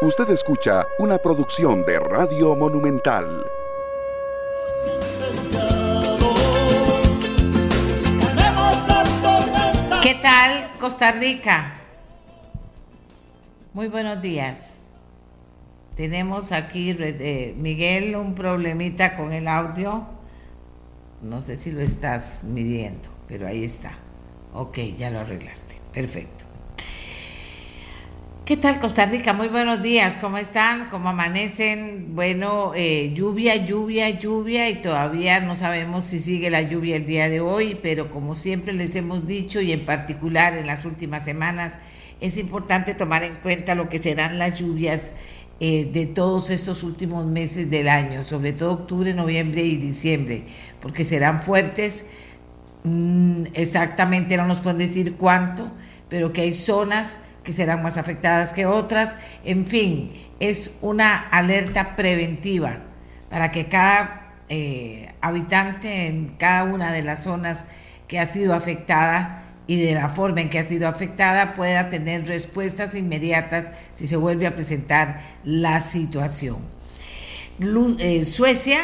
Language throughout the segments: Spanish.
Usted escucha una producción de Radio Monumental. ¿Qué tal Costa Rica? Muy buenos días. Tenemos aquí, eh, Miguel, un problemita con el audio. No sé si lo estás midiendo, pero ahí está. Ok, ya lo arreglaste. Perfecto. ¿Qué tal Costa Rica? Muy buenos días, ¿cómo están? ¿Cómo amanecen? Bueno, eh, lluvia, lluvia, lluvia y todavía no sabemos si sigue la lluvia el día de hoy, pero como siempre les hemos dicho y en particular en las últimas semanas, es importante tomar en cuenta lo que serán las lluvias eh, de todos estos últimos meses del año, sobre todo octubre, noviembre y diciembre, porque serán fuertes, mm, exactamente no nos pueden decir cuánto, pero que hay zonas que serán más afectadas que otras. En fin, es una alerta preventiva para que cada eh, habitante en cada una de las zonas que ha sido afectada y de la forma en que ha sido afectada pueda tener respuestas inmediatas si se vuelve a presentar la situación. Eh, Suecia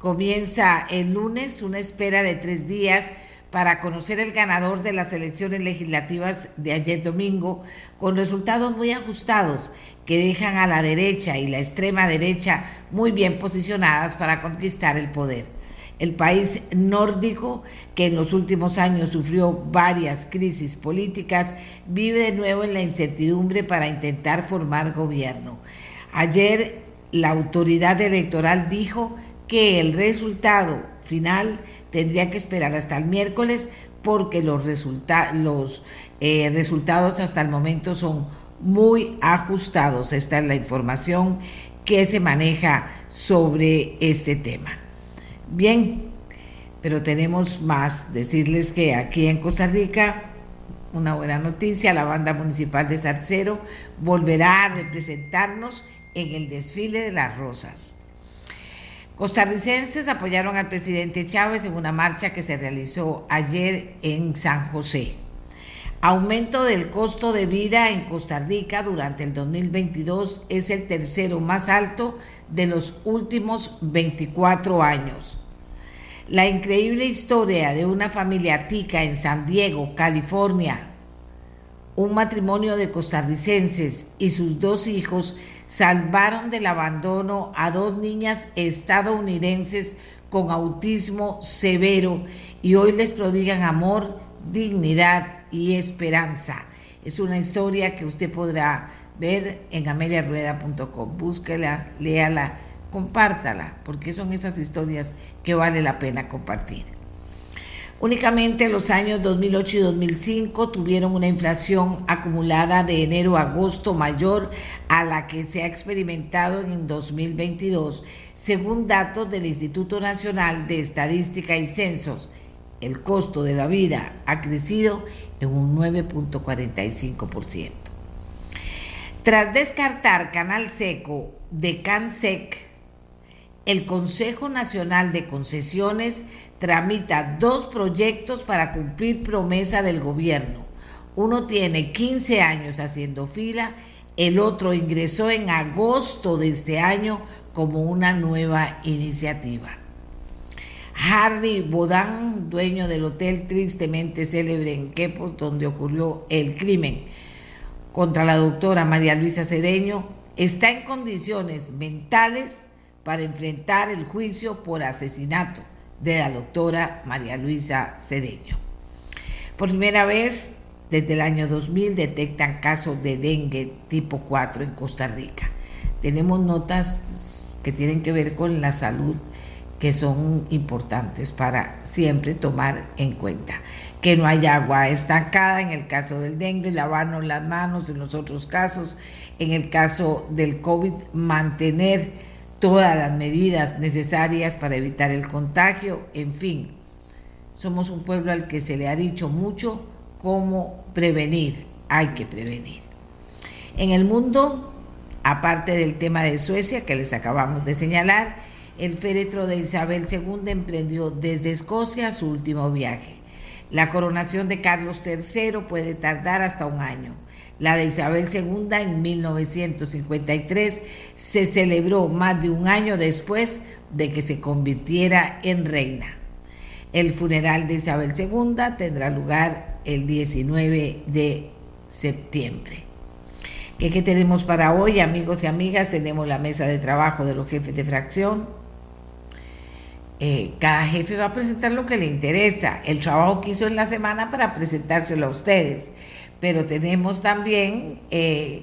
comienza el lunes una espera de tres días para conocer el ganador de las elecciones legislativas de ayer domingo, con resultados muy ajustados que dejan a la derecha y la extrema derecha muy bien posicionadas para conquistar el poder. El país nórdico, que en los últimos años sufrió varias crisis políticas, vive de nuevo en la incertidumbre para intentar formar gobierno. Ayer la autoridad electoral dijo que el resultado final tendría que esperar hasta el miércoles porque los, los eh, resultados hasta el momento son muy ajustados. Esta es la información que se maneja sobre este tema. Bien, pero tenemos más. Decirles que aquí en Costa Rica, una buena noticia, la banda municipal de Zarcero volverá a representarnos en el desfile de las rosas. Costarricenses apoyaron al presidente Chávez en una marcha que se realizó ayer en San José. Aumento del costo de vida en Costa Rica durante el 2022 es el tercero más alto de los últimos 24 años. La increíble historia de una familia tica en San Diego, California, un matrimonio de costarricenses y sus dos hijos salvaron del abandono a dos niñas estadounidenses con autismo severo y hoy les prodigan amor, dignidad y esperanza. Es una historia que usted podrá ver en ameliarueda.com. Búsquela, léala, compártala, porque son esas historias que vale la pena compartir. Únicamente los años 2008 y 2005 tuvieron una inflación acumulada de enero a agosto mayor a la que se ha experimentado en 2022, según datos del Instituto Nacional de Estadística y Censos. El costo de la vida ha crecido en un 9.45%. Tras descartar Canal Seco de CanSec, el Consejo Nacional de Concesiones tramita dos proyectos para cumplir promesa del gobierno. Uno tiene 15 años haciendo fila, el otro ingresó en agosto de este año como una nueva iniciativa. Harry Bodán, dueño del hotel tristemente célebre en Quepos, donde ocurrió el crimen contra la doctora María Luisa Cedeño, está en condiciones mentales para enfrentar el juicio por asesinato de la doctora María Luisa Cedeño. Por primera vez desde el año 2000 detectan casos de dengue tipo 4 en Costa Rica. Tenemos notas que tienen que ver con la salud que son importantes para siempre tomar en cuenta. Que no haya agua estancada en el caso del dengue, lavarnos las manos en los otros casos, en el caso del COVID, mantener todas las medidas necesarias para evitar el contagio, en fin. Somos un pueblo al que se le ha dicho mucho cómo prevenir, hay que prevenir. En el mundo, aparte del tema de Suecia que les acabamos de señalar, el féretro de Isabel II emprendió desde Escocia su último viaje. La coronación de Carlos III puede tardar hasta un año. La de Isabel II en 1953 se celebró más de un año después de que se convirtiera en reina. El funeral de Isabel II tendrá lugar el 19 de septiembre. ¿Qué, tenemos para hoy, amigos y amigas? Tenemos la mesa de trabajo de los jefes de fracción. Eh, cada jefe va a presentar lo que le interesa, el trabajo que hizo en la semana para presentárselo a ustedes. Pero tenemos también eh,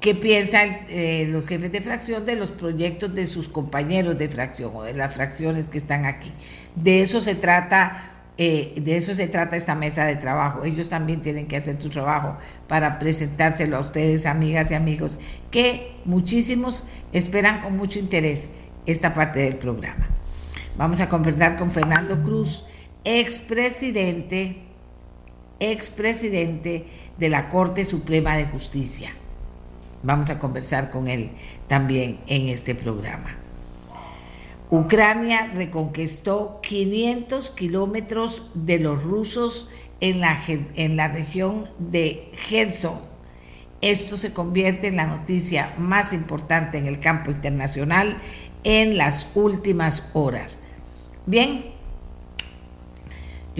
qué piensan eh, los jefes de fracción de los proyectos de sus compañeros de fracción o de las fracciones que están aquí. De eso se trata eh, de eso se trata esta mesa de trabajo. Ellos también tienen que hacer su trabajo para presentárselo a ustedes, amigas y amigos, que muchísimos esperan con mucho interés esta parte del programa. Vamos a conversar con Fernando Cruz, expresidente, expresidente de la Corte Suprema de Justicia. Vamos a conversar con él también en este programa. Ucrania reconquistó 500 kilómetros de los rusos en la, en la región de Gerson. Esto se convierte en la noticia más importante en el campo internacional en las últimas horas. Bien,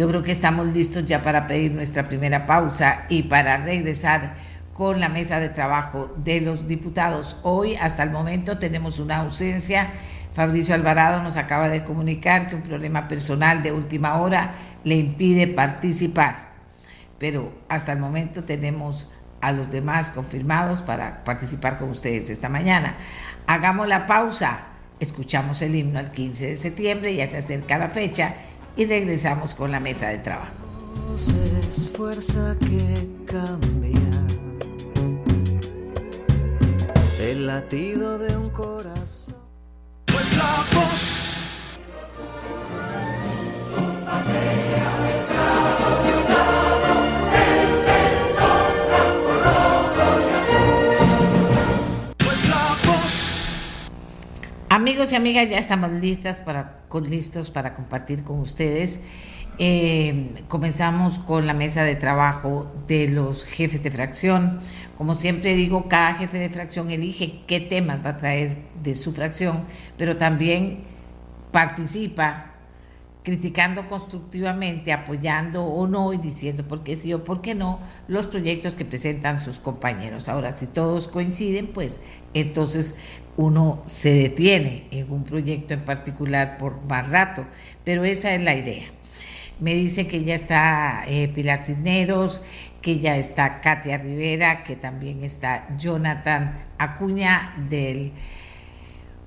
yo creo que estamos listos ya para pedir nuestra primera pausa y para regresar con la mesa de trabajo de los diputados. Hoy, hasta el momento, tenemos una ausencia Fabricio Alvarado nos acaba de comunicar que un problema personal de última hora le impide participar, pero hasta el momento tenemos a los demás confirmados para participar con ustedes esta mañana. Hagamos la pausa, escuchamos el himno al 15 de septiembre, ya se acerca la fecha y regresamos con la mesa de trabajo. Es fuerza que cambia el latido de un corazón. Amigos y amigas, ya estamos listas para, listos para compartir con ustedes. Eh, comenzamos con la mesa de trabajo de los jefes de fracción. Como siempre digo, cada jefe de fracción elige qué temas va a traer de su fracción, pero también participa criticando constructivamente, apoyando o no y diciendo por qué sí o por qué no los proyectos que presentan sus compañeros. Ahora, si todos coinciden, pues entonces uno se detiene en un proyecto en particular por más rato, pero esa es la idea. Me dice que ya está eh, Pilar Cisneros, que ya está Katia Rivera, que también está Jonathan Acuña del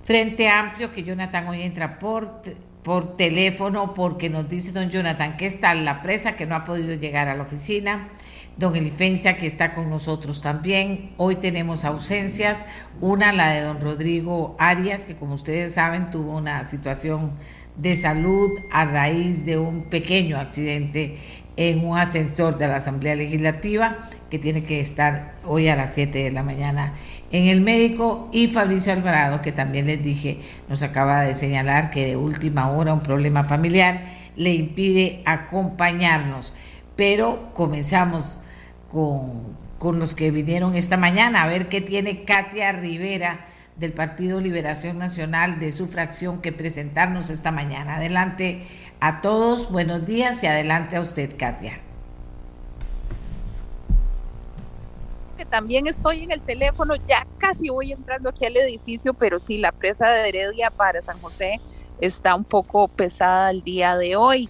Frente Amplio, que Jonathan hoy entra por, por teléfono porque nos dice don Jonathan que está en la presa, que no ha podido llegar a la oficina. Don Elifencia, que está con nosotros también. Hoy tenemos ausencias. Una, la de don Rodrigo Arias, que como ustedes saben tuvo una situación de salud a raíz de un pequeño accidente en un ascensor de la Asamblea Legislativa que tiene que estar hoy a las 7 de la mañana en el médico y Fabricio Alvarado que también les dije nos acaba de señalar que de última hora un problema familiar le impide acompañarnos. Pero comenzamos con, con los que vinieron esta mañana a ver qué tiene Katia Rivera del Partido Liberación Nacional de su fracción que presentarnos esta mañana. Adelante a todos, buenos días y adelante a usted, Katia. También estoy en el teléfono, ya casi voy entrando aquí al edificio, pero sí, la presa de Heredia para San José está un poco pesada el día de hoy.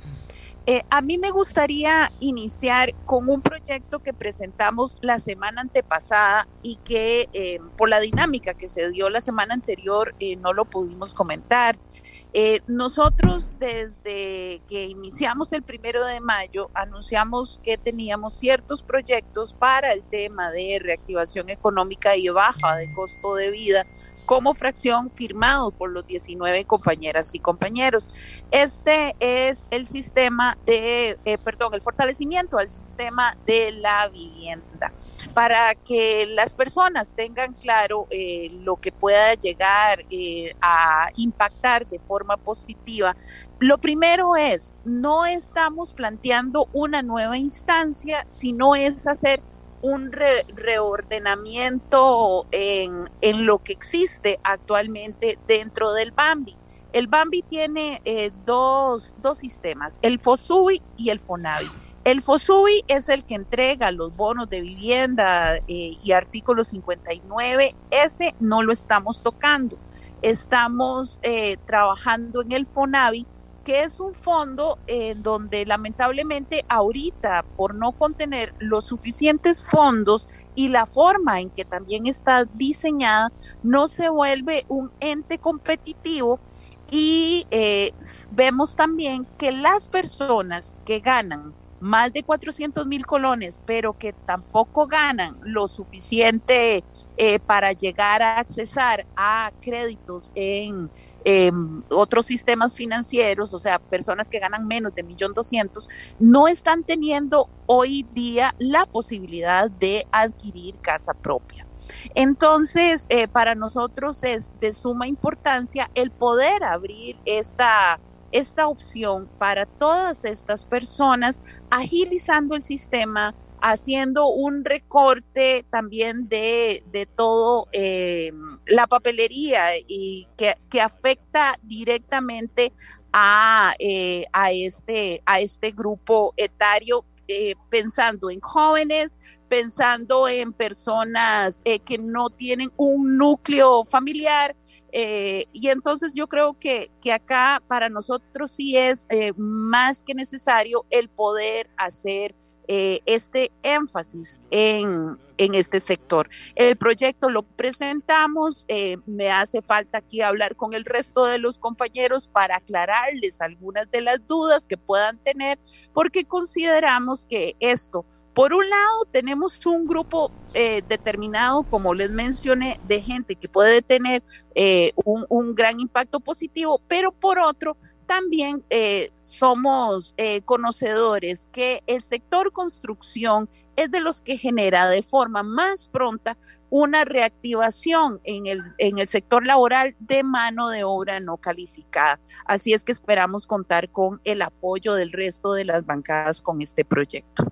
Eh, a mí me gustaría iniciar con un proyecto que presentamos la semana antepasada y que eh, por la dinámica que se dio la semana anterior eh, no lo pudimos comentar. nosotros desde que iniciamos el primero de mayo anunciamos que teníamos ciertos proyectos para el tema de reactivación económica y baja de costo de vida como fracción firmado por los 19 compañeras y compañeros. Este es el sistema de, eh, perdón, el fortalecimiento al sistema de la vivienda para que las personas tengan claro eh, lo que pueda llegar eh, a impactar de forma positiva. Lo primero es, no estamos planteando una nueva instancia, sino es hacer un reordenamiento en, en, lo que existe actualmente dentro del Bambi. El Bambi tiene eh, dos, dos, sistemas, el FOSUBI y el FONAVI. El FOSUBI es el que entrega los bonos de vivienda eh, y artículo 59. Ese no lo estamos tocando. Estamos eh, trabajando en el FONAVI, que es un fondo en donde lamentablemente ahorita, por no contener los suficientes fondos y la forma en que también está diseñada, no se vuelve un ente competitivo y eh, vemos también que las personas que ganan más de 400 mil colones, pero que tampoco ganan lo suficiente eh, para llegar a accesar a créditos en Em, otros sistemas financieros, o sea, personas que ganan menos de millón doscientos, no están teniendo hoy día la posibilidad de adquirir casa propia. Entonces, eh, para nosotros es de suma importancia el poder abrir esta, esta opción para todas estas personas, agilizando el sistema, haciendo un recorte también de, de todo eh, la papelería y que, que afecta directamente a, eh, a, este, a este grupo etario, eh, pensando en jóvenes, pensando en personas que no tienen un núcleo familiar. y entonces yo creo que, que, acá para nosotros sí es más que necesario el poder hacer eh, este énfasis en, en, este sector. El proyecto lo presentamos, eh, me hace falta aquí hablar con el resto de los compañeros para aclararles algunas de las dudas que puedan tener, porque consideramos que esto, por un lado, tenemos un grupo eh, determinado, como les mencioné, de gente que puede tener un, un gran impacto positivo, pero por otro, también eh, somos eh, conocedores que el sector construcción es de los que genera de forma más pronta una reactivación en el, en el sector laboral de mano de obra no calificada. Así es que esperamos contar con el apoyo del resto de las bancadas con este proyecto.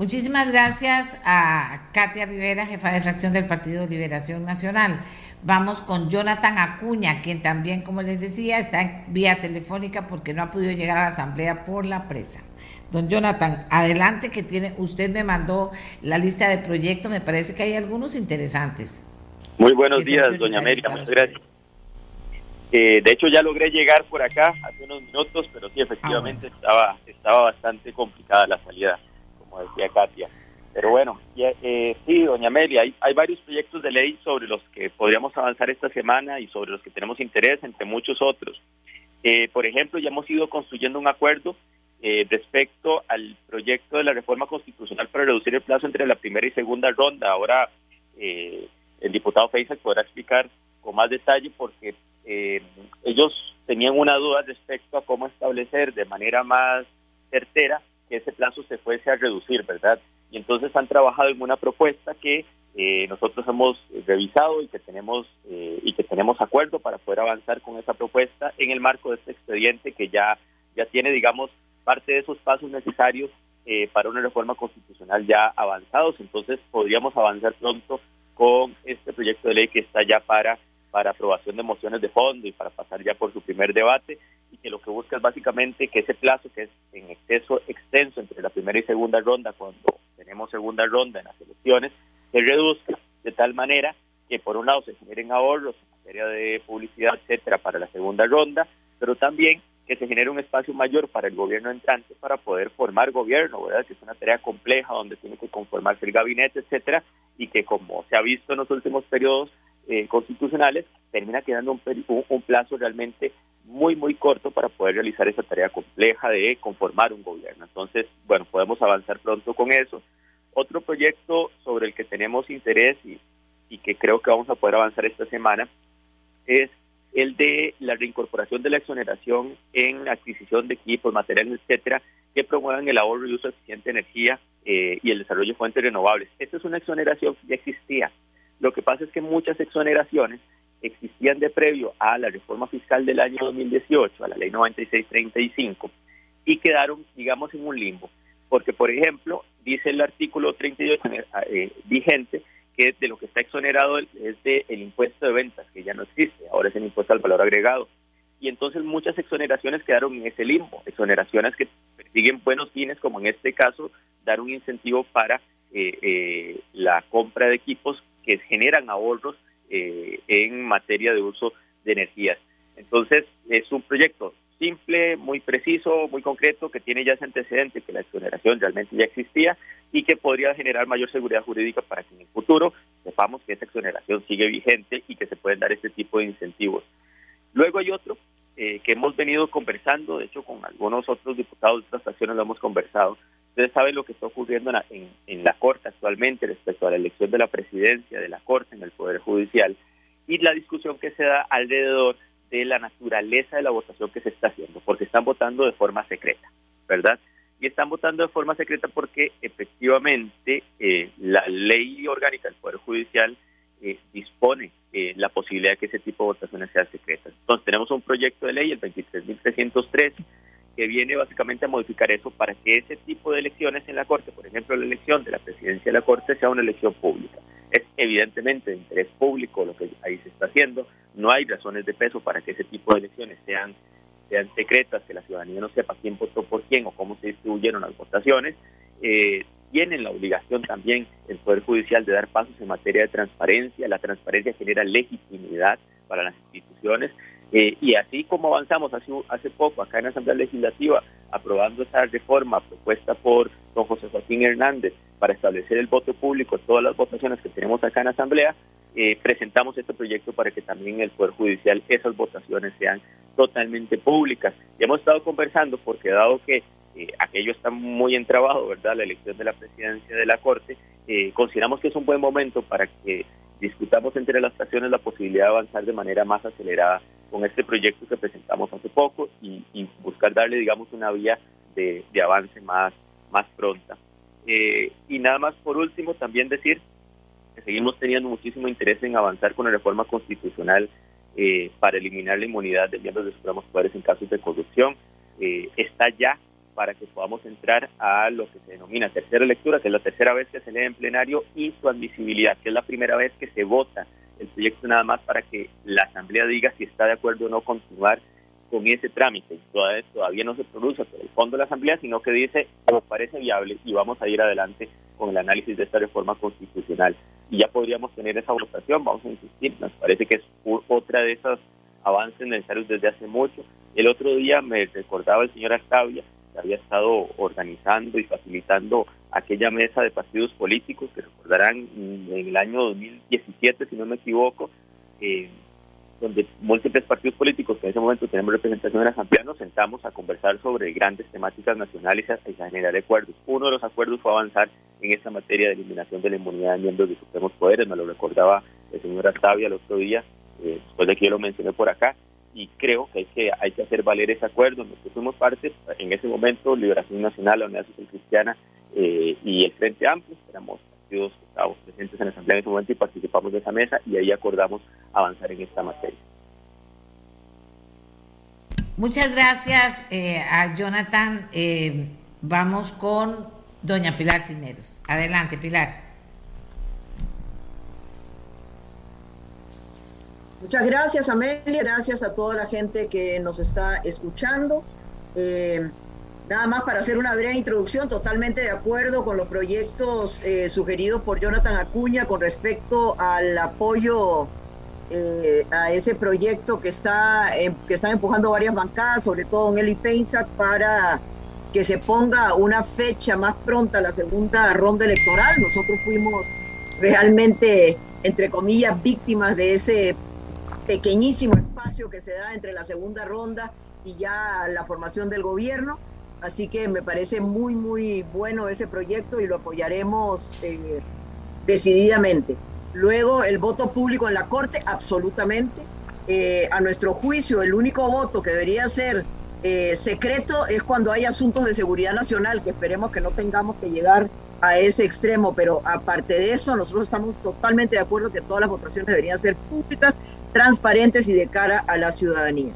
Muchísimas gracias a Katia Rivera, jefa de fracción del Partido Liberación Nacional. Vamos con Jonathan Acuña, quien también, como les decía, está en vía telefónica porque no ha podido llegar a la asamblea por la presa. Don Jonathan, adelante que tiene, usted me mandó la lista de proyectos, me parece que hay algunos interesantes. Muy buenos días, doña América, muchas gracias. Eh, de hecho, ya logré llegar por acá hace unos minutos, pero sí, efectivamente ah, estaba, estaba bastante complicada la salida decía Katia. Pero bueno, eh, sí, doña Amelia, hay, hay, varios proyectos de ley sobre los que podríamos avanzar esta semana y sobre los que tenemos interés, entre muchos otros. Eh, por ejemplo, ya hemos ido construyendo un acuerdo eh, respecto al proyecto de la reforma constitucional para reducir el plazo entre la primera y segunda ronda. Ahora el diputado Feisak podrá explicar con más detalle porque ellos tenían una duda respecto a cómo establecer de manera más certera que ese plazo se fuese a reducir, ¿verdad? Y entonces han trabajado en una propuesta que eh, nosotros hemos revisado y que tenemos eh, y que tenemos acuerdo para poder avanzar con esa propuesta en el marco de este expediente que ya ya tiene, digamos, parte de esos pasos necesarios eh, para una reforma constitucional ya avanzados. Entonces podríamos avanzar pronto con este proyecto de ley que está ya para para aprobación de mociones de fondo y para pasar ya por su primer debate y que lo que busca es básicamente que ese plazo que es en exceso extenso entre la primera y segunda ronda cuando tenemos segunda ronda en las elecciones se reduzca de tal manera que por un lado se generen ahorros en materia de publicidad etcétera para la segunda ronda pero también que se genere un espacio mayor para el gobierno entrante para poder formar gobierno, ¿verdad? Que es una tarea compleja donde tiene que conformarse el gabinete, etcétera, y que como se ha visto en los últimos periodos eh, constitucionales, termina quedando un, un, plazo realmente muy, muy corto para poder realizar esa tarea compleja de conformar un gobierno. Entonces, bueno, podemos avanzar pronto con eso. Otro proyecto sobre el que tenemos interés y, y que creo que vamos a poder avanzar esta semana es el de la reincorporación de la exoneración en adquisición de equipos, materiales, etcétera, que promuevan el ahorro y uso eficiente de energía eh, y el desarrollo de fuentes renovables. Esta es una exoneración que ya existía. Lo que pasa es que muchas exoneraciones existían de previo a la reforma fiscal del año 2018, a la ley 9635, y quedaron, digamos, en un limbo. Porque, por ejemplo, dice el artículo 38 eh, vigente que de lo que está exonerado es del el impuesto de ventas, que ya no existe, ahora es el impuesto al valor agregado. Y entonces muchas exoneraciones quedaron en ese limbo, exoneraciones que persiguen buenos fines, como en este caso, dar un incentivo para eh, eh, la compra de equipos que generan ahorros eh, en materia de uso de energías. Entonces, es un proyecto simple, muy preciso, muy concreto, que tiene ya ese antecedente, que la exoneración realmente ya existía y que podría generar mayor seguridad jurídica para que en el futuro sepamos que esa exoneración sigue vigente y que se pueden dar este tipo de incentivos. Luego hay otro eh, que hemos venido conversando, de hecho con algunos otros diputados de otras fracciones lo hemos conversado. Ustedes saben lo que está ocurriendo en en la Corte actualmente respecto a la elección de la presidencia de la Corte en el Poder Judicial y la discusión que se da alrededor de la naturaleza de la votación que se está haciendo, porque están votando de forma secreta, ¿verdad? Y están votando de forma secreta porque efectivamente eh, la ley orgánica del Poder Judicial eh, dispone eh, la posibilidad de que ese tipo de votaciones sean secretas. Entonces tenemos un proyecto de ley, el 23.303, que viene básicamente a modificar eso para que ese tipo de elecciones en la Corte, por ejemplo la elección de la presidencia de la Corte, sea una elección pública. Es evidentemente de interés público lo que ahí se está haciendo, no hay razones de peso para que ese tipo de elecciones sean, sean secretas, que la ciudadanía no sepa quién votó por quién o cómo se distribuyeron las votaciones. Eh, tienen la obligación también el Poder Judicial de dar pasos en materia de transparencia. La transparencia genera legitimidad para las instituciones eh, y así como avanzamos hace, hace poco acá en la Asamblea Legislativa, aprobando esa reforma propuesta por don José Joaquín Hernández para establecer el voto público en todas las votaciones que tenemos acá en la Asamblea, eh, presentamos este proyecto para que también el Poder Judicial esas votaciones sean totalmente públicas. Y hemos estado conversando porque dado que eh, aquello está muy entrabado, ¿verdad? La elección de la presidencia de la Corte, consideramos que es un buen momento para que discutamos entre las fracciones la posibilidad de avanzar de manera más acelerada con este proyecto que presentamos hace poco y, buscar darle, digamos, una vía de, avance más, más pronta. Eh, y nada más por último, también decir que seguimos teniendo muchísimo interés en avanzar con la reforma constitucional eh, para eliminar la inmunidad de miembros de supremos poderes en casos de corrupción. Eh, está ya para que podamos entrar a lo que se denomina tercera lectura, que es la tercera vez que se lee en plenario, y su admisibilidad, que es la primera vez que se vota el proyecto nada más para que la Asamblea diga si está de acuerdo o no continuar con ese trámite. Todavía, todavía no se produce por el fondo de la Asamblea, sino que dice, nos parece viable y vamos a ir adelante con el análisis de esta reforma constitucional. Y ya podríamos tener esa votación, vamos a insistir, nos parece que es otra de esos avances necesarios desde hace mucho. El otro día me recordaba el señor Artavia había estado organizando y facilitando aquella mesa de partidos políticos que recordarán en el año 2017, si no me equivoco, eh, donde múltiples partidos políticos que en ese momento tenemos representación en la Asamblea nos sentamos a conversar sobre grandes temáticas nacionales y a generar acuerdos. Uno de los acuerdos fue avanzar en esta materia de eliminación de la inmunidad de miembros de supremos poderes, me lo recordaba el señor Artavia el otro día, eh, después de que yo lo mencioné por acá, y creo que hay que hay que hacer valer ese acuerdo. Nosotros fuimos parte en ese momento, Liberación Nacional, la Unidad Social Cristiana eh, y el Frente Amplio, éramos partidos que estábamos presentes en la Asamblea en ese momento y participamos de esa mesa y ahí acordamos avanzar en esta materia. Muchas gracias eh, a Jonathan. Eh, vamos con doña Pilar Cineros. Adelante, Pilar. Muchas gracias, Amelia. Gracias a toda la gente que nos está escuchando. Eh, nada más para hacer una breve introducción, totalmente de acuerdo con los proyectos eh, sugeridos por Jonathan Acuña con respecto al apoyo eh, a ese proyecto que está que están empujando varias bancadas, sobre todo en el IFEINSAC, para que se ponga una fecha más pronta a la segunda ronda electoral. Nosotros fuimos realmente, entre comillas, víctimas de ese pequeñísimo espacio que se da entre la segunda ronda y ya la formación del gobierno. Así que me parece muy, muy bueno ese proyecto y lo apoyaremos eh, decididamente. Luego, el voto público en la Corte, absolutamente. Eh, a nuestro juicio, el único voto que debería ser eh, secreto es cuando hay asuntos de seguridad nacional, que esperemos que no tengamos que llegar a ese extremo, pero aparte de eso, nosotros estamos totalmente de acuerdo que todas las votaciones deberían ser públicas transparentes y de cara a la ciudadanía.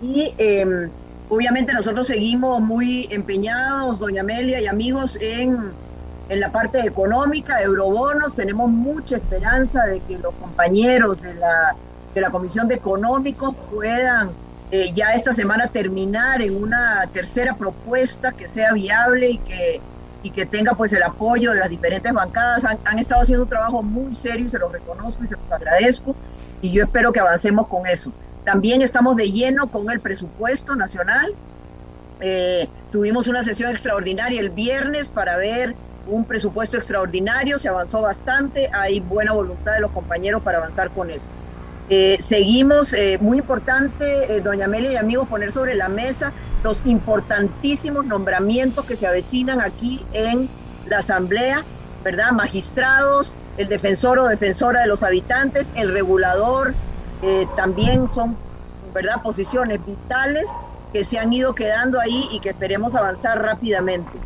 Y em, Obviamente nosotros seguimos muy empeñados, doña Amelia y amigos, en, en la parte económica, eurobonos. Tenemos mucha esperanza de que los compañeros de la, de la Comisión de Económicos puedan eh, ya esta semana terminar en una tercera propuesta que sea viable y que, y que tenga pues el apoyo de las diferentes bancadas. Han, han estado haciendo un trabajo muy serio y se los reconozco y se los agradezco y yo espero que avancemos con eso. También estamos de lleno con el presupuesto nacional. Eh, tuvimos una sesión extraordinaria el viernes para ver un presupuesto extraordinario, se avanzó bastante, hay buena voluntad de los compañeros para avanzar con eso. Eh, seguimos, eh, muy importante, doña Amelia y amigos, poner sobre la mesa los importantísimos nombramientos que se avecinan aquí en la Asamblea, ¿verdad? Magistrados, el defensor o defensora de los habitantes, el regulador, también son, ¿verdad? Posiciones vitales que se han ido quedando ahí y que esperemos avanzar rápidamente.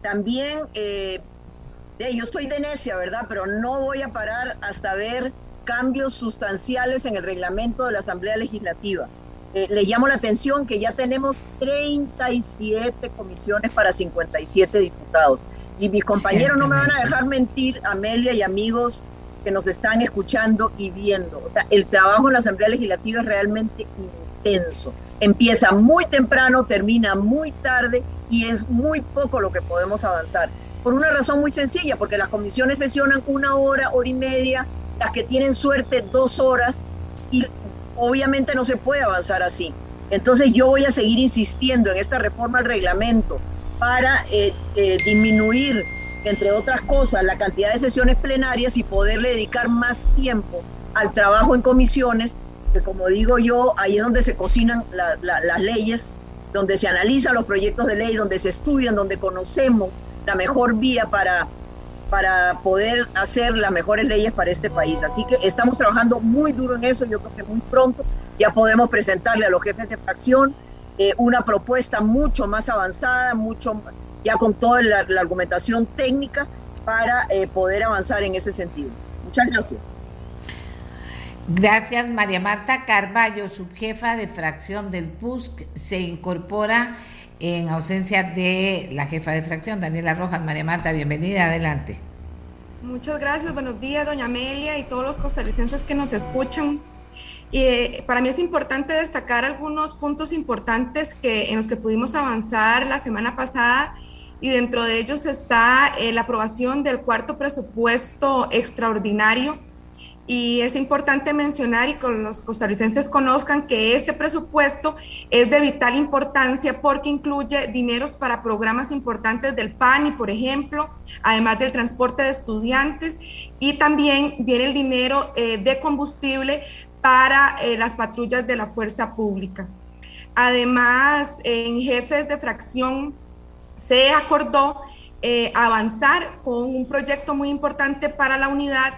también, yo estoy de necia, ¿verdad? Pero no voy a parar hasta ver cambios sustanciales en el reglamento de la Asamblea Legislativa. Eh, le llamo la atención que ya tenemos 37 comisiones para 57 diputados. Y mis compañeros no me van a dejar mentir, Amelia y amigos que nos están escuchando y viendo. O sea, el trabajo en la Asamblea Legislativa es realmente intenso. Empieza muy temprano, termina muy tarde y es muy poco lo que podemos avanzar. Por una razón muy sencilla, porque las comisiones sesionan una hora, hora y media, las que tienen suerte dos horas y obviamente no se puede avanzar así. Entonces yo voy a seguir insistiendo en esta reforma al reglamento para eh, eh, disminuir, entre otras cosas, la cantidad de sesiones plenarias y poderle dedicar más tiempo al trabajo en comisiones, que como digo yo, ahí es donde se cocinan las leyes, donde se analizan los proyectos de ley, donde se estudian, donde conocemos la mejor vía para para poder hacer las mejores leyes para este país. Así que estamos trabajando muy duro en eso. Yo creo que muy pronto ya podemos presentarle a los jefes de fracción eh, una propuesta mucho más avanzada, mucho ya con toda la, argumentación técnica para eh, poder avanzar en ese sentido. Muchas gracias. Gracias, María Marta Carballo, subjefa de fracción del PUSC, se incorpora en ausencia de la jefa de fracción, Daniela Rojas. María Marta, bienvenida, adelante. Muchas gracias, buenos días, doña Amelia y todos los costarricenses que nos escuchan. Eh, para mí es importante destacar algunos puntos importantes que, en los que pudimos avanzar la semana pasada. Y dentro de ellos está eh, la aprobación del cuarto presupuesto extraordinario. Y es importante mencionar y que los costarricenses conozcan que este presupuesto es de vital importancia porque incluye dineros para programas importantes del PANI, por ejemplo, además del transporte de estudiantes. Y también viene el dinero eh, de combustible para eh, las patrullas de la fuerza pública. Además, en jefes de fracción se acordó eh, avanzar con un proyecto muy importante para la unidad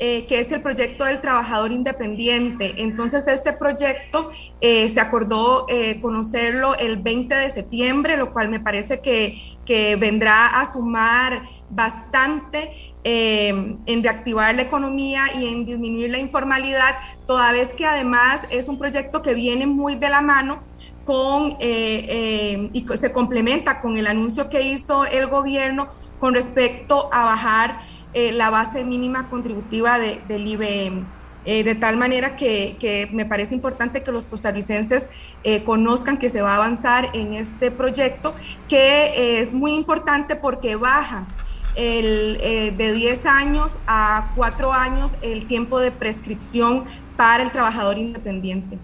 eh, que es el proyecto del trabajador independiente. Entonces, este proyecto se acordó conocerlo el 20 de septiembre, lo cual me parece que, que vendrá a sumar bastante en reactivar la economía y en disminuir la informalidad, toda vez que además es un proyecto que viene muy de la mano con, y se complementa con el anuncio que hizo el gobierno con respecto a bajar eh, la base mínima contributiva del IBM. Eh, de tal manera que, me parece importante que los costarricenses eh, conozcan que se va a avanzar en este proyecto, que es muy importante porque baja el, de 10 años a 4 años el tiempo de prescripción para el trabajador independiente.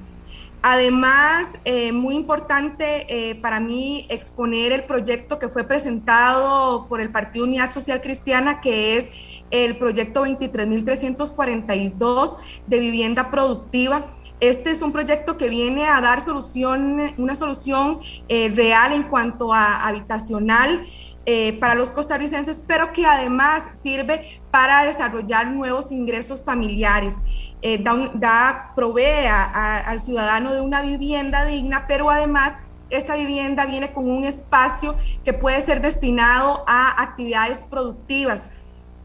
Además, muy importante para mí exponer el proyecto que fue presentado por el Partido Unidad Social Cristiana, que es el proyecto 23.342 de vivienda productiva. Este es un proyecto que viene a dar solución, una solución eh, real en cuanto a habitacional eh, para los costarricenses, pero que además sirve para desarrollar nuevos ingresos familiares. Eh, da, provee al ciudadano de una vivienda digna, pero además esta vivienda viene con un espacio que puede ser destinado a actividades productivas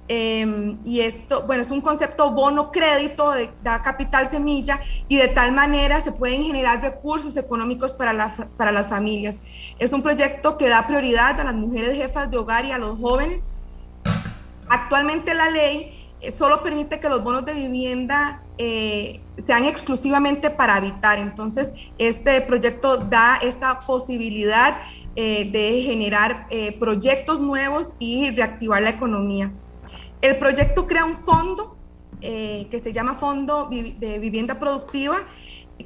Em, y esto, bueno, es un concepto bono crédito, de, da capital semilla y de tal manera se pueden generar recursos económicos para, para las familias. Es un proyecto que da prioridad a las mujeres jefas de hogar y a los jóvenes. Actualmente la ley eh, solo permite que los bonos de vivienda eh, sean exclusivamente para habitar. Entonces, este proyecto da esta posibilidad eh, de generar proyectos nuevos y reactivar la economía. El proyecto crea un fondo eh, que se llama Fondo de Vivienda Productiva,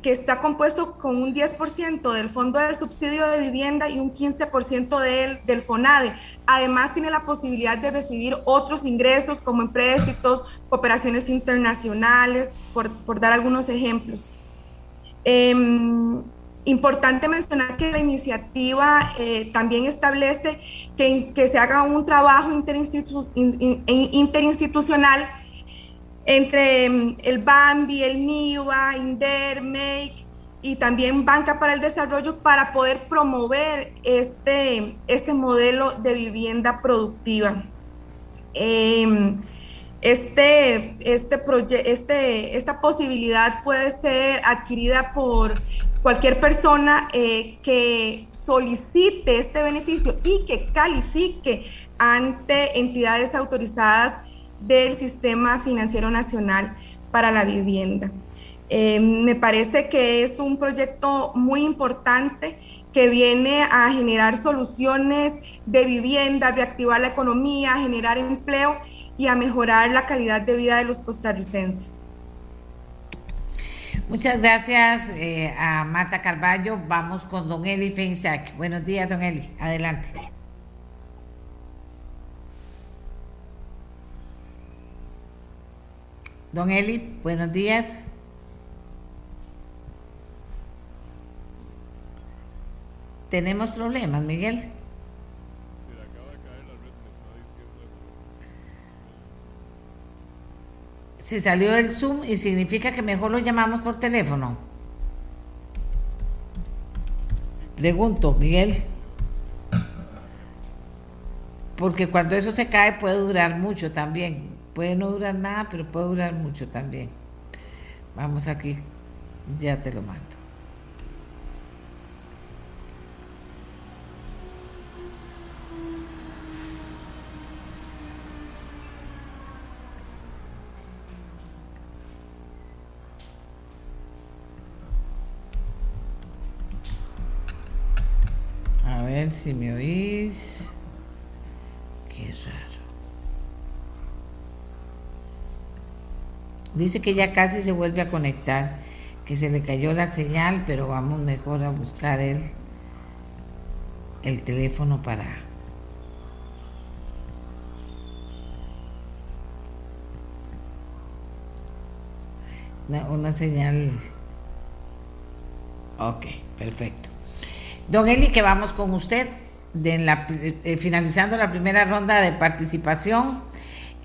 que está compuesto con un 10% del Fondo del Subsidio de Vivienda y un 15% del, del FONADE. Además, tiene la posibilidad de recibir otros ingresos como empréstitos, cooperaciones internacionales, por, dar algunos ejemplos. Em, Importante mencionar que la iniciativa eh, también establece que, que, se haga un trabajo interinstitucional entre mm, el BAMBI, el NIVA, INDER, MEIC y también Banca para el Desarrollo para poder promover este, este modelo de vivienda productiva. Em, este, este, este, esta posibilidad puede ser adquirida por cualquier persona eh, que solicite este beneficio y que califique ante entidades autorizadas del Sistema Financiero Nacional para la Vivienda. Eh, me parece que es un proyecto muy importante que viene a generar soluciones de vivienda, reactivar la economía, generar empleo y a mejorar la calidad de vida de los costarricenses. Muchas gracias eh, a Marta Carballo. Vamos con don Eli Feinsack. Buenos días, don Eli. Adelante. Don Eli, buenos días. Tenemos problemas, Miguel. Si salió el Zoom y significa que mejor lo llamamos por teléfono. Pregunto, Miguel. Porque cuando eso se cae puede durar mucho también. Puede no durar nada, pero puede durar mucho también. Vamos aquí, ya te lo mando. Ver si me oís. Qué raro. Dice que ya casi se vuelve a conectar, que se le cayó la señal, pero vamos mejor a buscar el, el teléfono para... Una, una señal... Ok, perfecto. Don Eli, que vamos con usted, eh, finalizando la primera ronda de participación.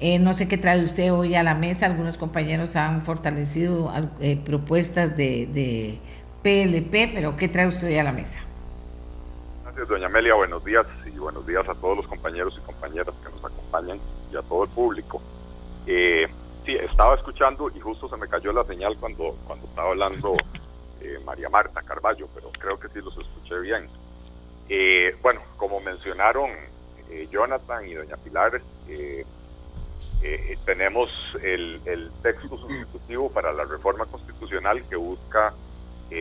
Eh, no sé qué trae usted hoy a la mesa. Algunos compañeros han fortalecido eh, propuestas de, PLP, pero ¿qué trae usted hoy a la mesa? Gracias, doña Amelia. Buenos días y buenos días a todos los compañeros y compañeras que nos acompañan y a todo el público. sí, estaba escuchando y justo se me cayó la señal cuando, cuando estaba hablando eh, María Marta Carballo, pero creo que sí los escuché bien. Eh, bueno, como mencionaron eh, Jonathan y doña Pilar, tenemos el, el, texto sustitutivo para la reforma constitucional que busca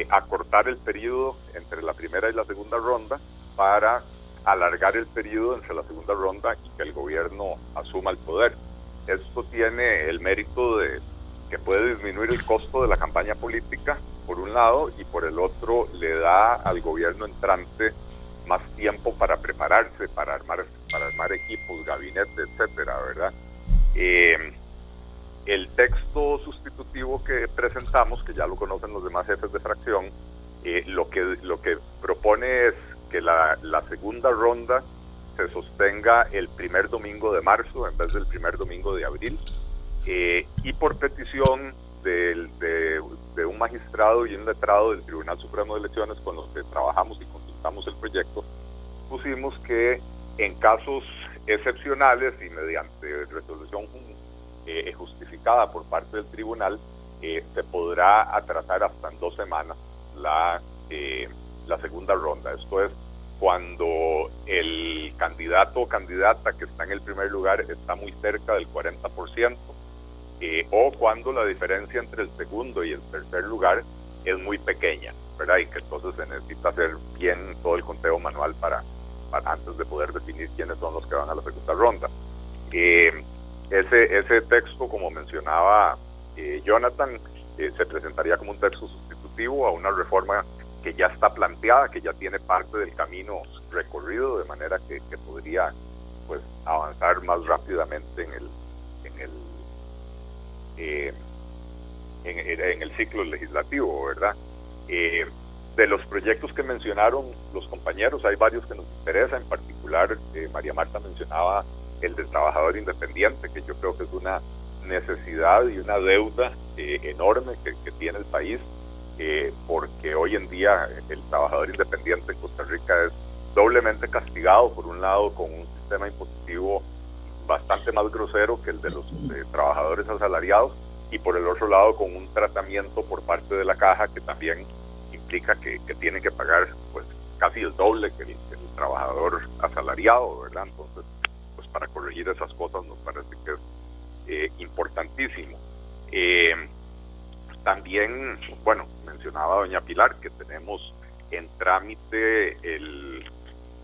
acortar el periodo entre la primera y la segunda ronda para alargar el periodo entre la segunda ronda y que el gobierno asuma el poder. Esto tiene el mérito de que puede disminuir el costo de la campaña política por un lado, y por el otro le da al gobierno entrante más tiempo para prepararse, para armar, para armar equipos, gabinetes, etcétera, ¿verdad? Eh, el texto sustitutivo que presentamos, que ya lo conocen los demás jefes de fracción, eh, lo, que, lo que propone es que la, segunda ronda se sostenga el primer domingo de marzo en vez del primer domingo de abril, eh, y por petición de, un magistrado y un letrado del Tribunal Supremo de Elecciones con los que trabajamos y consultamos el proyecto, pusimos que en casos excepcionales y mediante resolución justificada por parte del tribunal, se podrá atrasar hasta en dos semanas la, la segunda ronda. Esto es cuando el candidato o candidata que está en el primer lugar está muy cerca del 40%, eh, o cuando la diferencia entre el segundo y el tercer lugar es muy pequeña, ¿verdad? Y que entonces se necesita hacer bien todo el conteo manual para, antes de poder definir quiénes son los que van a la segunda ronda. Eh, ese, ese texto, como mencionaba eh, Jonathan, se presentaría como un texto sustitutivo a una reforma que ya está planteada, que ya tiene parte del camino recorrido, de manera que, podría pues avanzar más rápidamente en el eh, en, el ciclo legislativo, ¿verdad? Eh, de los proyectos que mencionaron los compañeros, hay varios que nos interesan, en particular eh, María Marta mencionaba el de trabajador independiente, que yo creo que es una necesidad y una deuda enorme que, que tiene el país eh, porque hoy en día el trabajador independiente en Costa Rica es doblemente castigado, por un lado con un sistema impositivo bastante más grosero que el de los eh, trabajadores asalariados y por el otro lado con un tratamiento por parte de la caja que también implica que, que tienen que pagar pues casi el doble que el, trabajador asalariado, ¿verdad? Entonces, pues para corregir esas cosas nos parece que es eh, importantísimo. Eh, también, bueno, mencionaba doña Pilar que tenemos en trámite el,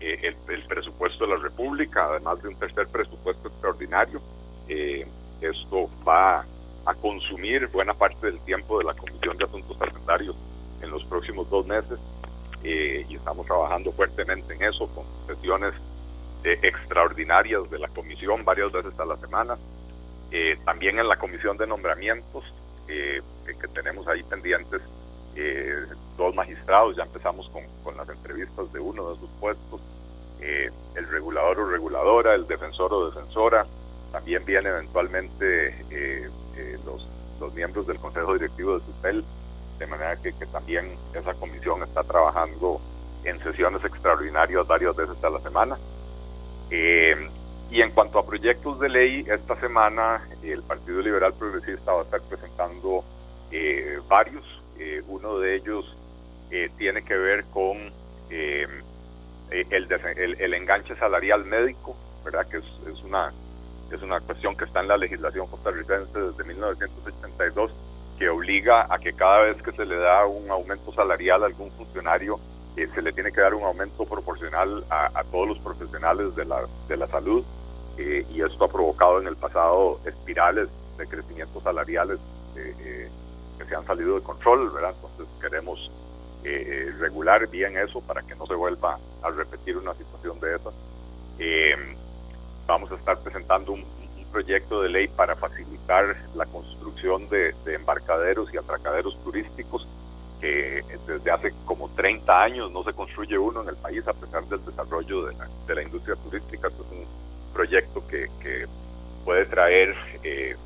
eh, el, presupuesto de la República, además de un tercer presupuesto extraordinario. Eh, esto va a consumir buena parte del tiempo de la Comisión de Asuntos Hacendarios en los próximos dos meses eh, y estamos trabajando fuertemente en eso con sesiones extraordinarias de la Comisión varias veces a la semana. también en la Comisión de Nombramientos que, tenemos ahí pendientes eh, dos magistrados, ya empezamos con, las entrevistas de uno de sus puestos, eh, el regulador o reguladora, el defensor o defensora, también vienen eventualmente eh, eh, los, miembros del Consejo Directivo de SUTEL, de manera que, también esa comisión está trabajando en sesiones extraordinarias varias veces a la semana. Y en cuanto a proyectos de ley, esta semana el Partido Liberal Progresista va a estar presentando varios. Eh, uno de ellos eh, tiene que ver con el, el, enganche salarial médico, ¿verdad? Que es, una, es una cuestión que está en la legislación costarricense desde 1982, que obliga a que cada vez que se le da un aumento salarial a algún funcionario, se le tiene que dar un aumento proporcional a, a todos los profesionales de la, de la salud eh, y esto ha provocado en el pasado espirales de crecimiento salariales eh, eh, se han salido de control, ¿verdad? Entonces queremos regular bien eso para que no se vuelva a repetir una situación de esa. vamos a estar presentando un, proyecto de ley para facilitar la construcción de, embarcaderos y atracaderos turísticos que desde hace como 30 años no se construye uno en el país a pesar del desarrollo de la, de la industria turística. Es un proyecto que, que puede traer eh,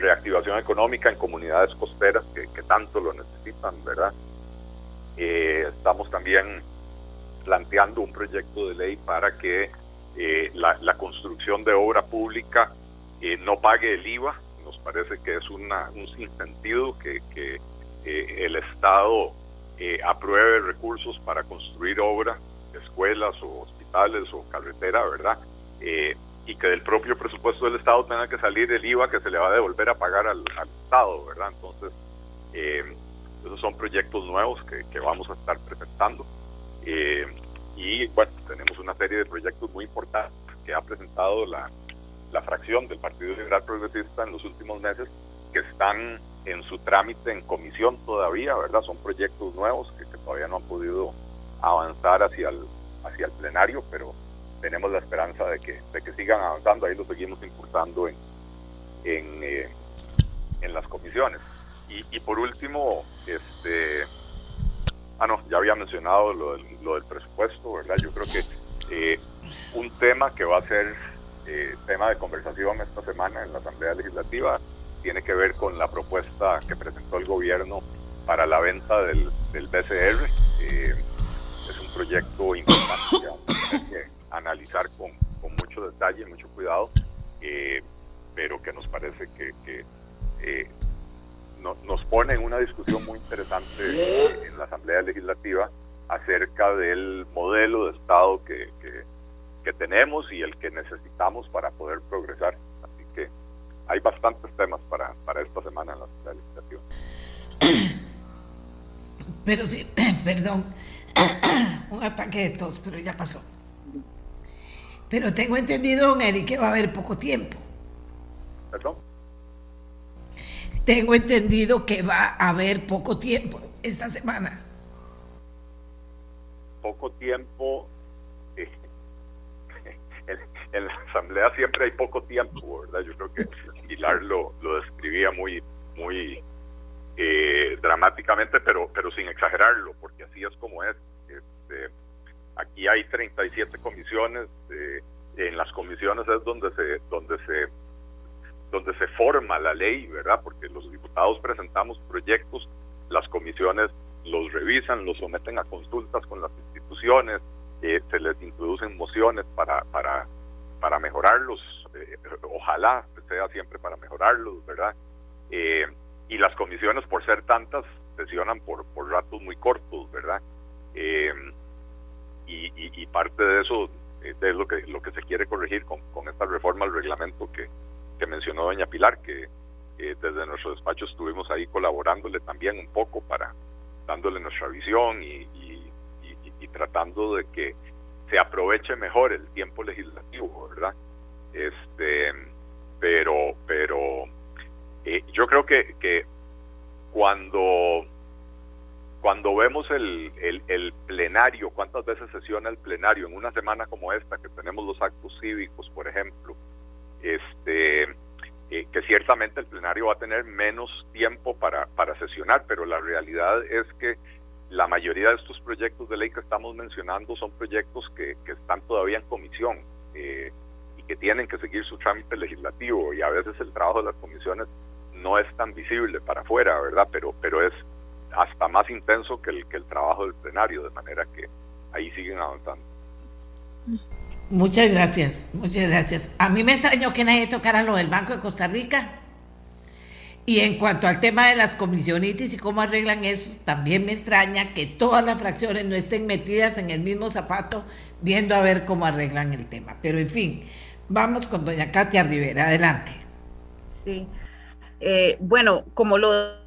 reactivación económica en comunidades costeras que, tanto lo necesitan, ¿verdad? Eh, estamos también planteando un proyecto de ley para que eh, la, construcción de obra pública no pague el IVA. Nos parece que es una, un sinsentido que, que el Estado apruebe recursos para construir obra, escuelas o hospitales o carretera, ¿verdad? Y que del propio presupuesto del Estado tenga que salir el IVA que se le va a devolver a pagar al, Estado, ¿verdad? Entonces, eh, esos son proyectos nuevos que, que vamos a estar presentando. Eh, y bueno, tenemos una serie de proyectos muy importantes que ha presentado la, la fracción del Partido Liberal Progresista en los últimos meses que están en su trámite en comisión todavía, ¿verdad? Son proyectos nuevos que, que todavía no han podido avanzar hacia el, hacia el plenario, pero tenemos la esperanza de que, de que sigan avanzando, ahí lo seguimos impulsando en, en, eh, en las comisiones. Y, y, por último, este, ah no, ya había mencionado lo del, lo del presupuesto, ¿verdad? Yo creo que eh, un tema que va a ser eh, tema de conversación esta semana en la Asamblea Legislativa tiene que ver con la propuesta que presentó el gobierno para la venta del, del BCR. es un proyecto importante que analizar con, mucho detalle, mucho cuidado, pero que nos parece que, nos pone en una discusión muy interesante en la Asamblea Legislativa acerca del modelo de Estado que, que tenemos y el que necesitamos para poder progresar. Así que hay bastantes temas para, para esta semana en la Asamblea Legislativa. Pero sí, perdón, un ataque de tos, pero ya pasó. Pero tengo entendido, don Eric, que va a haber poco tiempo. ¿Perdón? Tengo entendido que va a haber poco tiempo esta semana. Poco tiempo. Eh, en, la asamblea siempre hay poco tiempo, ¿verdad? Yo creo que Pilar lo, lo describía muy, muy eh, dramáticamente, pero, pero sin exagerarlo, porque así es como es. Este, aquí hay 37 comisiones, eh, en las comisiones es donde se, donde se donde se forma la ley, ¿verdad? Porque los diputados presentamos proyectos, las comisiones los revisan, los someten a consultas con las instituciones, eh, se les introducen mociones para, para, para mejorarlos, eh, ojalá sea siempre para mejorarlos, ¿verdad? Y las comisiones, por ser tantas, sesionan por, por ratos muy cortos, ¿verdad? Eh, y, y, parte de eso es lo que, lo que se quiere corregir con, con esta reforma al reglamento que, que mencionó doña Pilar, que desde nuestro despacho estuvimos ahí colaborándole también un poco para dándole nuestra visión y, y tratando de que se aproveche mejor el tiempo legislativo, ¿verdad? Este, pero, pero eh, yo creo que, que cuando cuando vemos el, el, plenario, cuántas veces sesiona el plenario en una semana como esta, que tenemos los actos cívicos, por ejemplo, este, eh, que ciertamente el plenario va a tener menos tiempo para, para sesionar, pero la realidad es que la mayoría de estos proyectos de ley que estamos mencionando son proyectos que, que están todavía en comisión eh, y que tienen que seguir su trámite legislativo y a veces el trabajo de las comisiones no es tan visible para afuera, ¿verdad? Pero, pero es hasta más intenso que el, que el trabajo del plenario, de manera que ahí siguen avanzando. Muchas gracias, muchas gracias. A mí me extrañó que nadie tocara lo del Banco de Costa Rica. Y en cuanto al tema de las comisionitis y cómo arreglan eso, también me extraña que todas las fracciones no estén metidas en el mismo zapato viendo a ver cómo arreglan el tema. Pero en fin, vamos con doña Katia Rivera, adelante. Sí, eh, bueno, como lo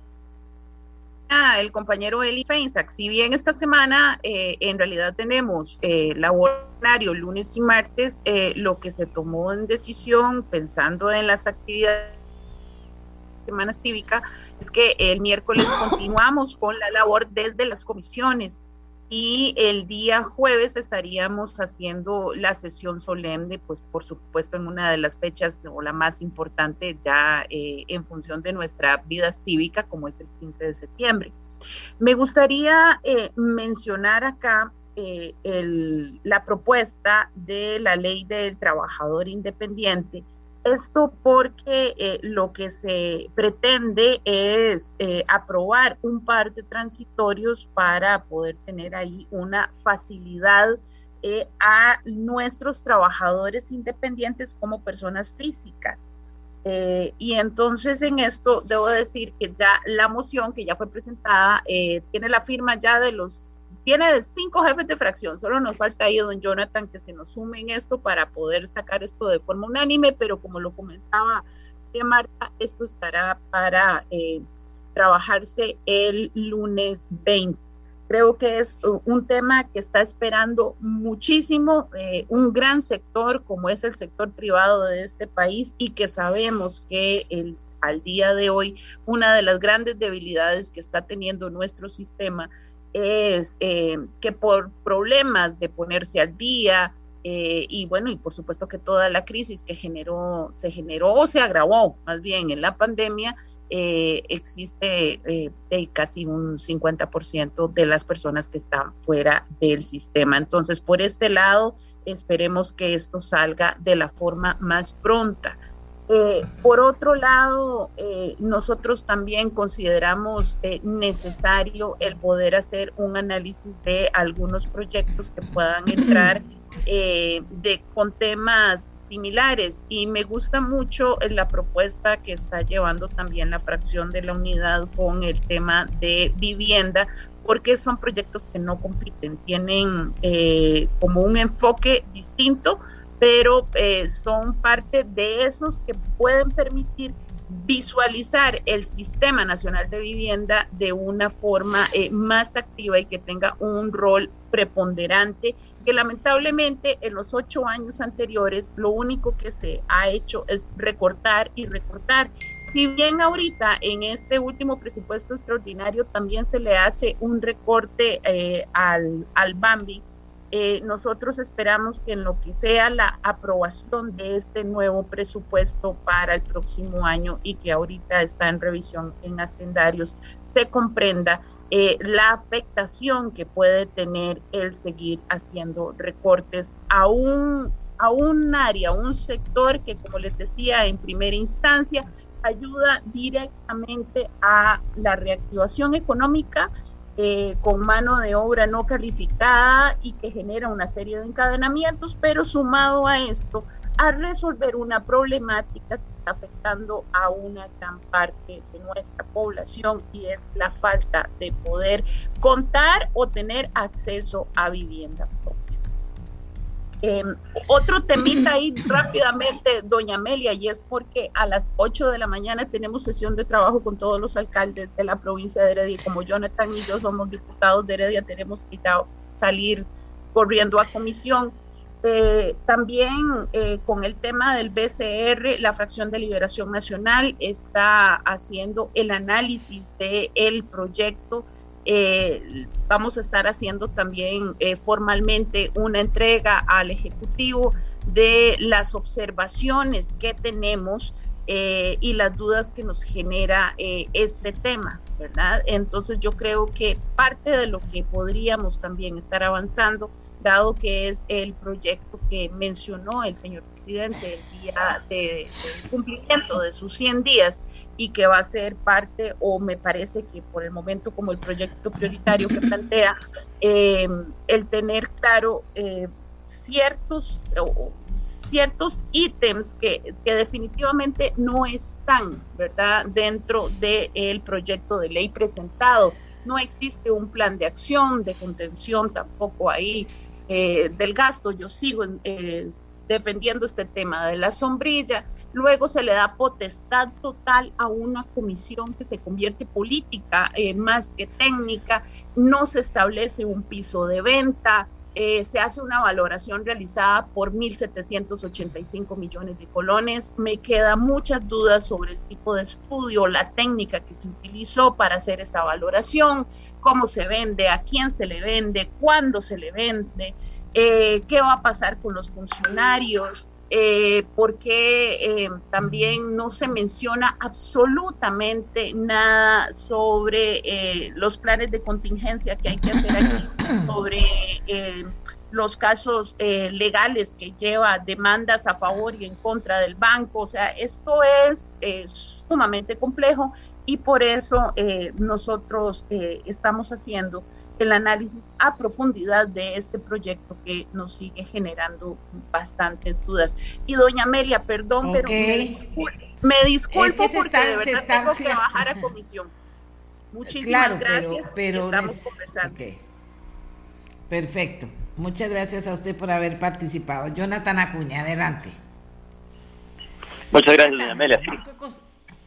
el compañero Eli Feinsack, si bien esta semana eh, en realidad tenemos eh, laborario lunes y martes, eh, lo que se tomó en decisión pensando en las actividades de semana cívica es que el miércoles continuamos con la labor desde las comisiones y el día jueves estaríamos haciendo la sesión solemne, pues por supuesto en una de las fechas o la más importante ya eh, en función de nuestra vida cívica, como es el 15 de septiembre. Me gustaría eh, mencionar acá eh, la propuesta de la ley del trabajador independiente esto porque eh, lo que se pretende es eh, aprobar un par de transitorios para poder tener ahí una facilidad eh, a nuestros trabajadores independientes como personas físicas. y entonces en esto debo decir que ya la moción que ya fue presentada tiene la firma ya de los tiene cinco jefes de fracción, solo nos falta ahí don Jonathan que se nos sume en esto para poder sacar esto de forma unánime, pero como lo comentaba Marta, esto estará para eh, trabajarse el lunes 20. Creo que es un tema que está esperando muchísimo eh, un gran sector como es el sector privado de este país y que sabemos que el, al día de hoy una de las grandes debilidades que está teniendo nuestro sistema es eh, que por problemas de ponerse al día eh, y bueno, y por supuesto que toda la crisis que generó, se generó o se agravó más bien en la pandemia, eh, existe casi un 50% de las personas que están fuera del sistema. Entonces, por este lado, esperemos que esto salga de la forma más pronta. Eh, por otro lado, eh, nosotros también consideramos eh, necesario el poder hacer un análisis de algunos proyectos que puedan entrar eh, de, con temas similares. Y me gusta mucho la propuesta que está llevando también la fracción de la unidad con el tema de vivienda porque son proyectos que no compiten, tienen eh, como un enfoque distinto, pero eh, son parte de esos que pueden permitir visualizar el Sistema Nacional de Vivienda de una forma eh, más activa y que tenga un rol preponderante, que lamentablemente en los ocho años anteriores lo único que se ha hecho es recortar y recortar. Si bien ahorita en este último presupuesto extraordinario también se le hace un recorte eh, al, al Bambi, eh, nosotros esperamos que en lo que sea la aprobación de este nuevo presupuesto para el próximo año y que ahorita está en revisión en hacendarios, se comprenda eh, la afectación que puede tener el seguir haciendo recortes a un, a un área, un sector que, como les decía en primera instancia, ayuda directamente a la reactivación económica eh, con mano de obra no calificada y que genera una serie de encadenamientos, pero sumado a esto, a resolver una problemática que está afectando a una gran parte de nuestra población y es la falta de poder contar o tener acceso a vivienda propia. Em, otro temita ahí rápidamente, doña Amelia, y es porque a las 8 de la mañana tenemos sesión de trabajo con todos los alcaldes de la provincia de Heredia. Como Jonathan y yo somos diputados de Heredia, tenemos que salir corriendo a comisión. Eh, también eh, con el tema del BCR, la fracción de Liberación Nacional está haciendo el análisis del el proyecto eh, vamos a estar haciendo también eh, formalmente una entrega al Ejecutivo de las observaciones que tenemos eh, y las dudas que nos genera este tema, ¿verdad? Entonces yo creo que parte de lo que podríamos también estar avanzando dado que es el proyecto que mencionó el señor presidente el día de, cumplimiento de sus 100 días y que va a ser parte, o me parece que por el momento como el proyecto prioritario que plantea, eh, el tener claro eh, ciertos, ciertos ítems que, que, definitivamente no están, ¿verdad?, dentro del proyecto de ley presentado. No existe un plan de acción, de contención tampoco ahí eh, del gasto, yo sigo eh, defendiendo este tema de la sombrilla, luego se le da potestad total a una comisión que se convierte política más que técnica, no se establece un piso de venta, se hace una valoración realizada por 1.785 millones de colones. Me quedan muchas dudas sobre el tipo de estudio, la técnica que se utilizó para hacer esa valoración cómo se vende, a quién se le vende, cuándo se le vende, eh, qué va a pasar con los funcionarios, eh, porque eh, también no se menciona absolutamente nada sobre los planes de contingencia que hay que hacer aquí, sobre los casos legales que lleva demandas a favor y en contra del banco. O sea, esto es sumamente complejo y por eso eh, nosotros eh, estamos haciendo el análisis a profundidad de este proyecto que nos sigue generando bastantes dudas. Y doña Amelia, perdón, pero me disculpo, porque de verdad tengo que bajar a comisión. Muchísimas gracias. Pero, estamos conversando. Perfecto. Muchas gracias a usted por haber participado. Jonathan Acuña, adelante. Muchas gracias, doña Amelia.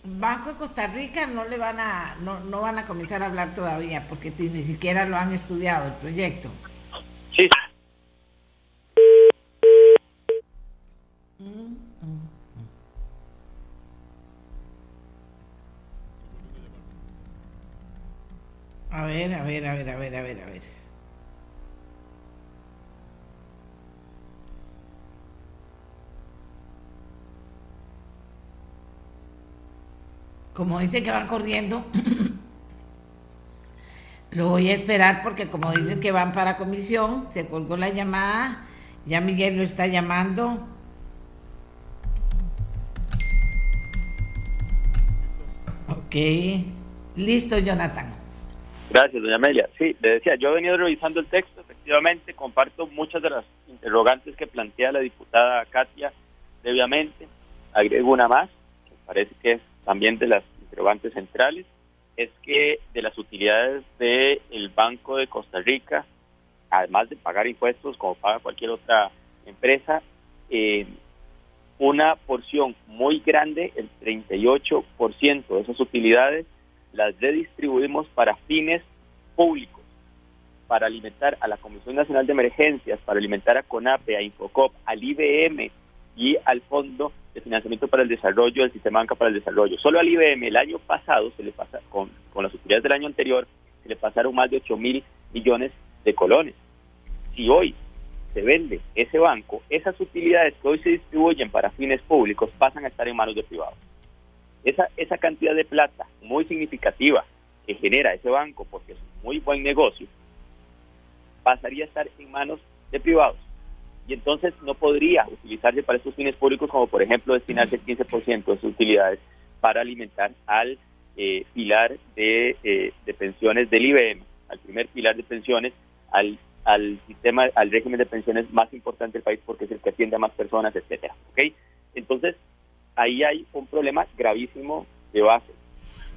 Banco de Costa Rica no le van a no, no van a comenzar a hablar todavía porque ni siquiera lo han estudiado el proyecto. Sí. A ver, a ver, a ver, a ver, a ver, a ver. Como dice que van corriendo, lo voy a esperar porque como dicen que van para comisión, se colgó la llamada, ya Miguel lo está llamando. Ok, listo Jonathan. Gracias, doña Amelia. Sí, le decía, yo he venido revisando el texto, efectivamente, comparto muchas de las interrogantes que plantea la diputada Katia previamente, agrego una más, que parece que es también de las interrogantes centrales, es que de las utilidades del Banco de Costa Rica, además de pagar impuestos como paga cualquier otra empresa, eh, una porción muy grande, el 38% de esas utilidades, las redistribuimos para fines públicos, para alimentar a la Comisión Nacional de Emergencias, para alimentar a CONAPE, a Infocop, al IBM y al Fondo de Financiamiento para el Desarrollo del Sistema Banca para el Desarrollo. Solo al IBM el año pasado, se le pasa con, con las utilidades del año anterior, se le pasaron más de 8 mil millones de colones. Si hoy se vende ese banco, esas utilidades que hoy se distribuyen para fines públicos pasan a estar en manos de privados. Esa, esa cantidad de plata muy significativa que genera ese banco, porque es un muy buen negocio, pasaría a estar en manos de privados. Y entonces no podría utilizarse para estos fines públicos, como por ejemplo destinarse el 15% de sus utilidades para alimentar al eh, pilar de, eh, pensiones del IBM, al primer pilar de pensiones, al sistema, al régimen de pensiones más importante del país porque es el que atiende a más personas, etcétera. ¿ok? Entonces, ahí hay un problema gravísimo de base.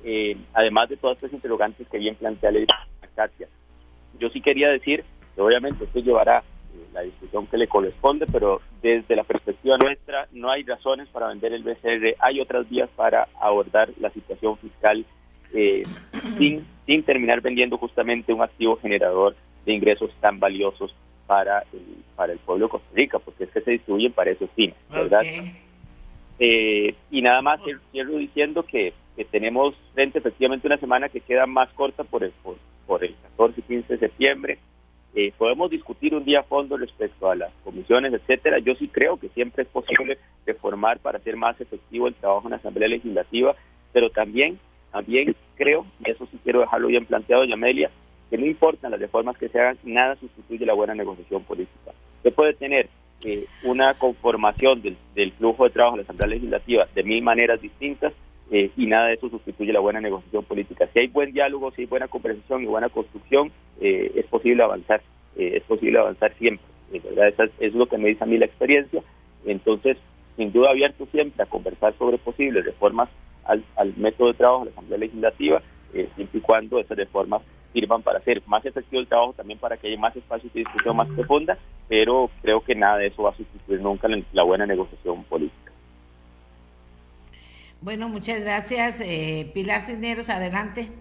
Eh, además de todas estas interrogantes que bien plantea la Katia. Yo sí quería decir que obviamente esto llevará la discusión que le corresponde, pero desde la perspectiva nuestra no hay razones para vender el BCR, hay otras vías para abordar la situación fiscal eh, sin, sin terminar vendiendo justamente un activo generador de ingresos tan valiosos para el, para el pueblo de Costa Rica, porque es que se distribuyen para esos fines, ¿verdad? Eh, y nada más quiero diciendo que, tenemos frente efectivamente una semana que queda más corta por el, por, el 14 y 15 de septiembre. Eh, podemos discutir un día a fondo respecto a las comisiones, etcétera. Yo sí creo que siempre es posible reformar para hacer más efectivo el trabajo en la Asamblea Legislativa, pero también, también creo, y eso sí quiero dejarlo bien planteado, Yamelia, que no importan las reformas que se hagan, nada sustituye la buena negociación política. Se puede tener eh, una conformación del, flujo de trabajo de la Asamblea Legislativa de mil maneras distintas eh, y nada de eso sustituye la buena negociación política. Si hay buen diálogo, si hay buena conversación y buena construcción, eh, es posible avanzar, es posible avanzar siempre. ¿verdad? Eso es, lo que me dice a mí la experiencia. Entonces, sin duda abierto siempre a conversar sobre posibles reformas al, al método de trabajo de la Asamblea Legislativa, siempre y cuando esas reformas sirvan para hacer más efectivo el trabajo, también para que haya más espacio de discusión más profunda, pero creo que nada de eso va a sustituir nunca la, buena negociación política. Bueno, muchas gracias. Eh, Pilar Cisneros, adelante.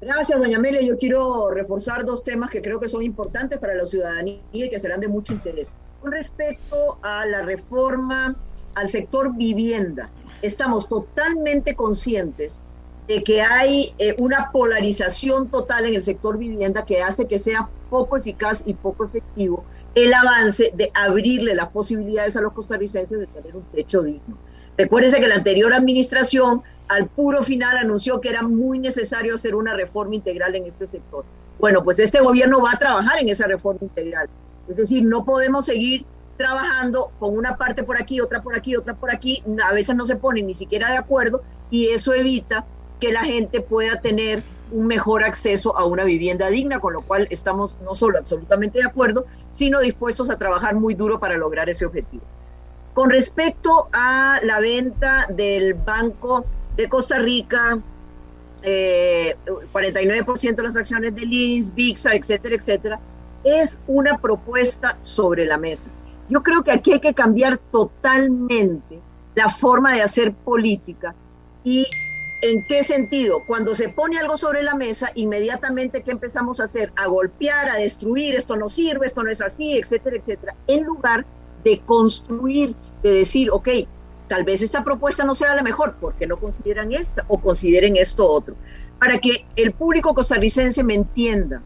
Gracias, doña Amelia. Yo quiero reforzar dos temas que creo que son importantes para la ciudadanía y que serán de mucho interés. Con respecto a la reforma al sector vivienda, estamos totalmente conscientes de que hay eh, una polarización total en el sector vivienda que hace que sea poco eficaz y poco efectivo el avance de abrirle las posibilidades a los costarricenses de tener un techo digno. Recuérdense que la anterior administración al puro final anunció que era muy necesario hacer una reforma integral en este sector. Bueno, pues este gobierno va a trabajar en esa reforma integral. Es decir, no podemos seguir trabajando con una parte por aquí, otra por aquí, otra por aquí. A veces no se ponen ni siquiera de acuerdo y eso evita que la gente pueda tener un mejor acceso a una vivienda digna, con lo cual estamos no solo absolutamente de acuerdo, sino dispuestos a trabajar muy duro para lograr ese objetivo. Con respecto a la venta del Banco de Costa Rica, 49% eh, de las acciones de Lins, VIXA, etcétera, etcétera, es una propuesta sobre la mesa. Yo creo que aquí hay que cambiar totalmente la forma de hacer política y ¿En qué sentido? Cuando se pone algo sobre la mesa, inmediatamente ¿qué empezamos a hacer? A golpear, a destruir, esto no sirve, esto no es así, etcétera, etcétera, en lugar de construir, de decir, ok, tal vez esta propuesta no sea la mejor, porque no consideran esta o consideren esto otro. Para que el público costarricense me entienda,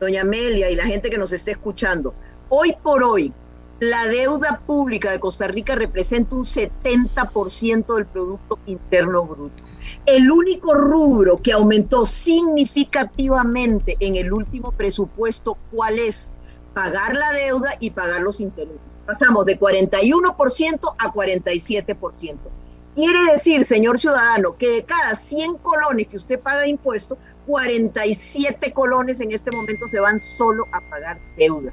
doña Amelia y la gente que nos esté escuchando, hoy por hoy, la deuda pública de Costa Rica representa un 70% del Producto Interno Bruto. El único rubro que aumentó significativamente en el último presupuesto, ¿cuál es? Pagar la deuda y pagar los intereses. Pasamos de 41% a 47%. Quiere decir, señor ciudadano, que de cada 100 colones que usted paga impuesto, 47 colones en este momento se van solo a pagar deuda.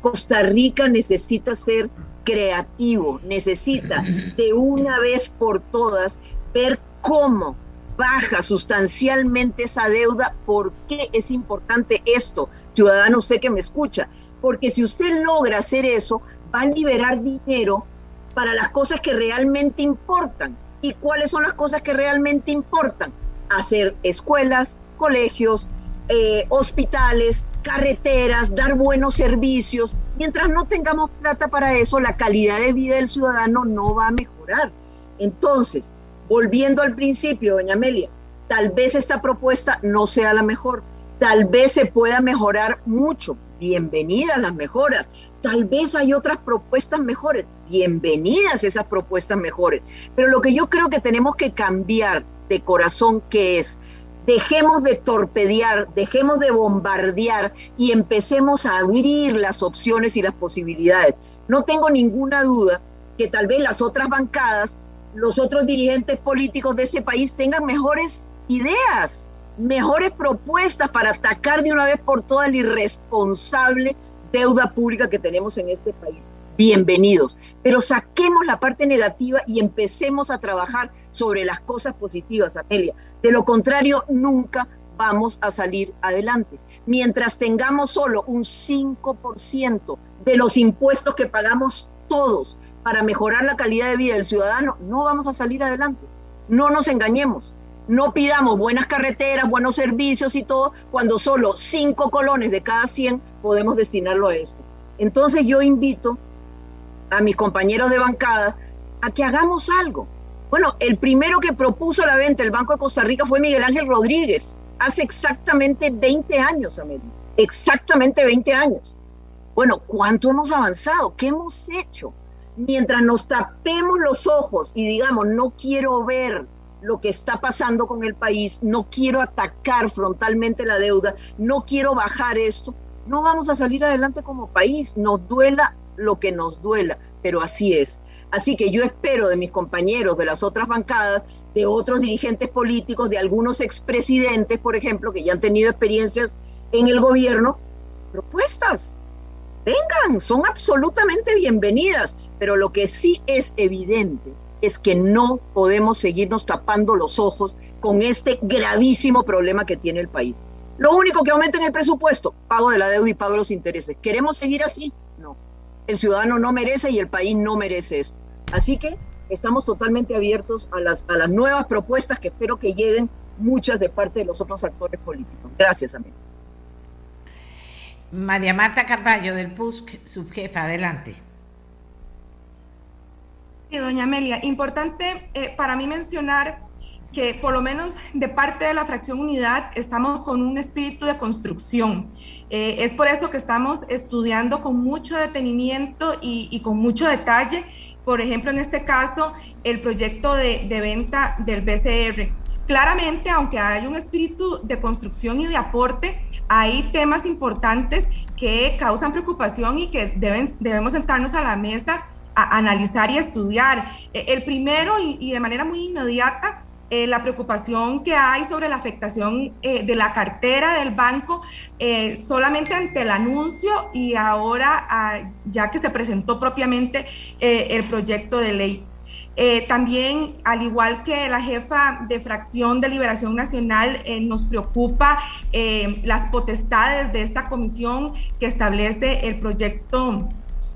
Costa Rica necesita ser creativo, necesita de una vez por todas ver cómo baja sustancialmente esa deuda. ¿Por qué es importante esto? Ciudadano, sé que me escucha. Porque si usted logra hacer eso, va a liberar dinero para las cosas que realmente importan. ¿Y cuáles son las cosas que realmente importan? Hacer escuelas, colegios, eh, hospitales, carreteras, dar buenos servicios. Mientras no tengamos plata para eso, la calidad de vida del ciudadano no va a mejorar. Entonces, volviendo al principio, doña Amelia, tal vez esta propuesta no sea la mejor, tal vez se pueda mejorar mucho. Bienvenidas las mejoras. Tal vez hay otras propuestas mejores. Bienvenidas esas propuestas mejores. Pero lo que yo creo que tenemos que cambiar de corazón, que es, dejemos de torpedear, dejemos de bombardear y empecemos a abrir las opciones y las posibilidades. No tengo ninguna duda que tal vez las otras bancadas, los otros dirigentes políticos de ese país tengan mejores ideas, mejores propuestas para atacar de una vez por todas la irresponsable deuda pública que tenemos en este país. Bienvenidos. Pero saquemos la parte negativa y empecemos a trabajar sobre las cosas positivas, Amelia. De lo contrario, nunca vamos a salir adelante. Mientras tengamos solo un 5% de los impuestos que pagamos todos para mejorar la calidad de vida del ciudadano, no vamos a salir adelante. No nos engañemos. No pidamos buenas carreteras, buenos servicios y todo, cuando solo 5 colones de cada 100 podemos destinarlo a esto. Entonces yo invito a mis compañeros de bancada a que hagamos algo. Bueno, el primero que propuso la venta del Banco de Costa Rica fue Miguel Ángel Rodríguez, hace exactamente 20 años, Amelia. Exactamente 20 años. Bueno, ¿cuánto hemos avanzado? ¿Qué hemos hecho? Mientras nos tapemos los ojos y digamos, no quiero ver lo que está pasando con el país, no quiero atacar frontalmente la deuda, no quiero bajar esto, no vamos a salir adelante como país, nos duela lo que nos duela, pero así es. Así que yo espero de mis compañeros de las otras bancadas, de otros dirigentes políticos, de algunos expresidentes, por ejemplo, que ya han tenido experiencias en el gobierno, propuestas. Vengan, son absolutamente bienvenidas, pero lo que sí es evidente es que no podemos seguirnos tapando los ojos con este gravísimo problema que tiene el país. Lo único que aumenta en el presupuesto, pago de la deuda y pago de los intereses. ¿Queremos seguir así? No. El ciudadano no merece y el país no merece esto. Así que estamos totalmente abiertos a las, a las nuevas propuestas que espero que lleguen muchas de parte de los otros actores políticos. Gracias, amigo. María Marta Carballo del PUSC, subjefa, adelante. Sí, doña Amelia, importante eh, para mí mencionar que por lo menos de parte de la fracción unidad estamos con un espíritu de construcción. Eh, es por eso que estamos estudiando con mucho detenimiento y, con mucho detalle, por ejemplo, en este caso, el proyecto de, de venta del BCR. Claramente, aunque hay un espíritu de construcción y de aporte, hay temas importantes que causan preocupación y que deben, debemos sentarnos a la mesa a analizar y estudiar. E, el primero, y, y de manera muy inmediata, eh, la preocupación que hay sobre la afectación eh, de la cartera del banco eh, solamente ante el anuncio y ahora ah, ya que se presentó propiamente eh, el proyecto de ley. también, al igual que la jefa de fracción de Liberación Nacional, nos preocupa las potestades de esta comisión que establece el proyecto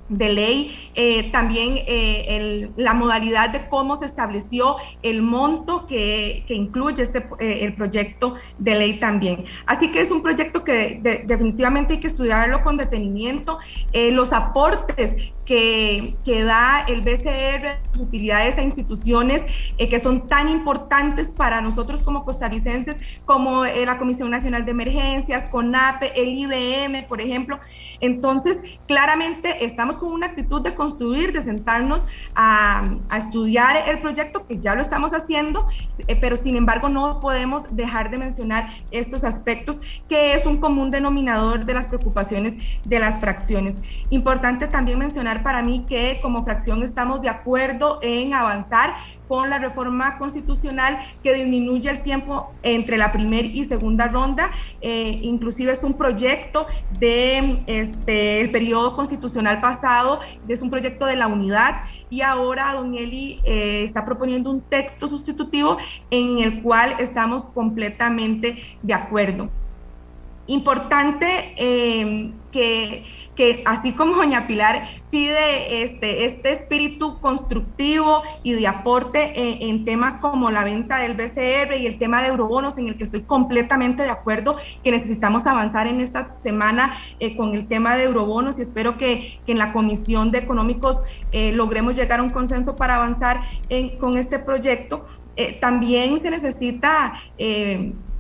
de ley, eh, también eh, el, la modalidad de cómo se estableció el monto que, que incluye este, eh, el proyecto de ley también. Así que es un proyecto que de, definitivamente hay que estudiarlo con detenimiento. los aportes que, que, da el BCR, utilidades a instituciones que son tan importantes para nosotros como costarricenses, como la Comisión Nacional de Emergencias, CONAPE, el IBM, por ejemplo. Entonces, claramente estamos con una actitud de construir, de sentarnos a, a estudiar el proyecto, que ya lo estamos haciendo, eh, pero sin embargo no podemos dejar de mencionar estos aspectos, que es un común denominador de las preocupaciones de las fracciones. Importante también mencionar para mí que como fracción estamos de acuerdo en avanzar con la reforma constitucional que disminuye el tiempo entre la primera y segunda ronda. Eh, inclusive es un proyecto de este, el periodo constitucional pasado, es un proyecto de la unidad y ahora Don Eli eh, está proponiendo un texto sustitutivo en el cual estamos completamente de acuerdo. Importante eh, que que así como doña Pilar pide este, este espíritu constructivo y de aporte en, temas como la venta del BCR y el tema de eurobonos, en el que estoy completamente de acuerdo que necesitamos avanzar en esta semana eh, con el tema de eurobonos y espero que, en la Comisión de Económicos eh, logremos llegar a un consenso para avanzar con este proyecto. Eh, también se necesita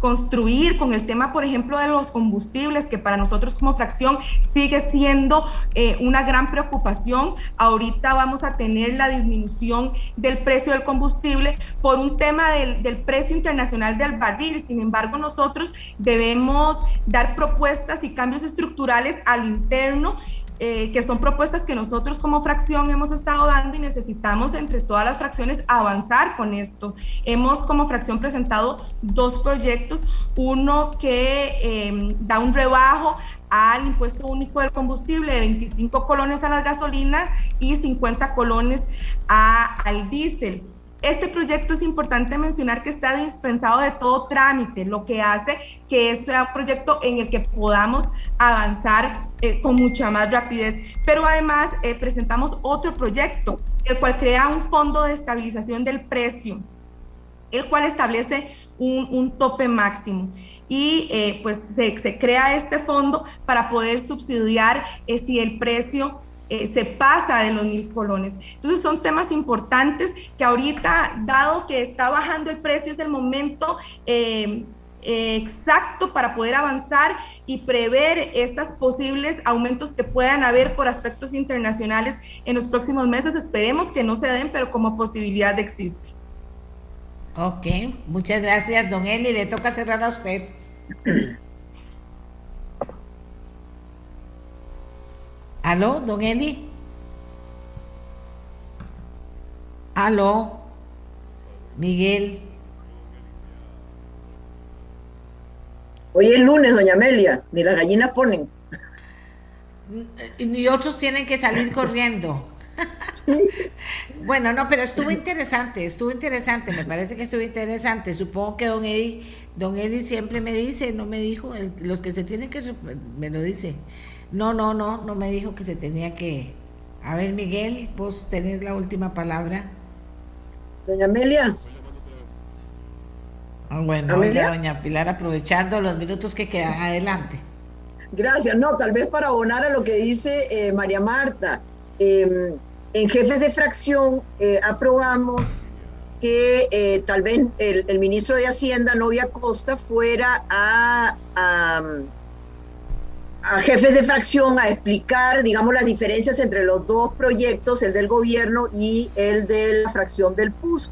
construir con el tema, por ejemplo, de los combustibles, que para nosotros como fracción sigue siendo eh, una gran preocupación. Ahorita vamos a tener la disminución del precio del combustible por un tema del, del precio internacional del barril. Sin embargo, nosotros debemos dar propuestas y cambios estructurales al interno eh, que son propuestas que nosotros como fracción hemos estado dando y necesitamos entre todas las fracciones avanzar con esto. Hemos como fracción presentado dos proyectos, uno que eh, da un rebajo al impuesto único del combustible de 25 colones a las gasolinas y 50 colones a, al diésel. Este proyecto es importante mencionar que está dispensado de todo trámite, lo que hace que este sea un proyecto en el que podamos avanzar eh, con mucha más rapidez. Pero además eh, presentamos otro proyecto, el cual crea un fondo de estabilización del precio, el cual establece un, tope máximo. Y eh, pues se, se, crea este fondo para poder subsidiar si el precio eh, se pasa de los mil colones. Entonces son temas importantes que ahorita, dado que está bajando el precio, es el momento eh, exacto para poder avanzar y prever estos posibles aumentos que puedan haber por aspectos internacionales en los próximos meses. Esperemos que no se den, pero como posibilidad existe. Ok, muchas gracias, don Eli. Le toca cerrar a usted. ¿Aló, don Eli? ¿Aló? Miguel. Hoy es lunes, doña Amelia, ni las gallinas ponen. Y otros tienen que salir corriendo. bueno, no, pero estuvo interesante, estuvo interesante, me parece que estuvo interesante. Supongo que don Eddie, don Eddie siempre me dice, no me dijo, los que se tienen que, me lo dice. No, no, no, no me dijo que se tenía que... A ver, Miguel, vos tenés la última palabra. Doña Amelia. Ah, bueno, doña Pilar, aprovechando los minutos que quedan adelante. Gracias. No, tal vez para abonar a lo que dice eh, María Marta. Em, en jefes de fracción eh, aprobamos que eh, tal vez el, ministro de Hacienda, Novia Costa, fuera a a jefes de fracción a explicar, digamos, las diferencias entre los dos proyectos, el del gobierno y el de la fracción del PUSC,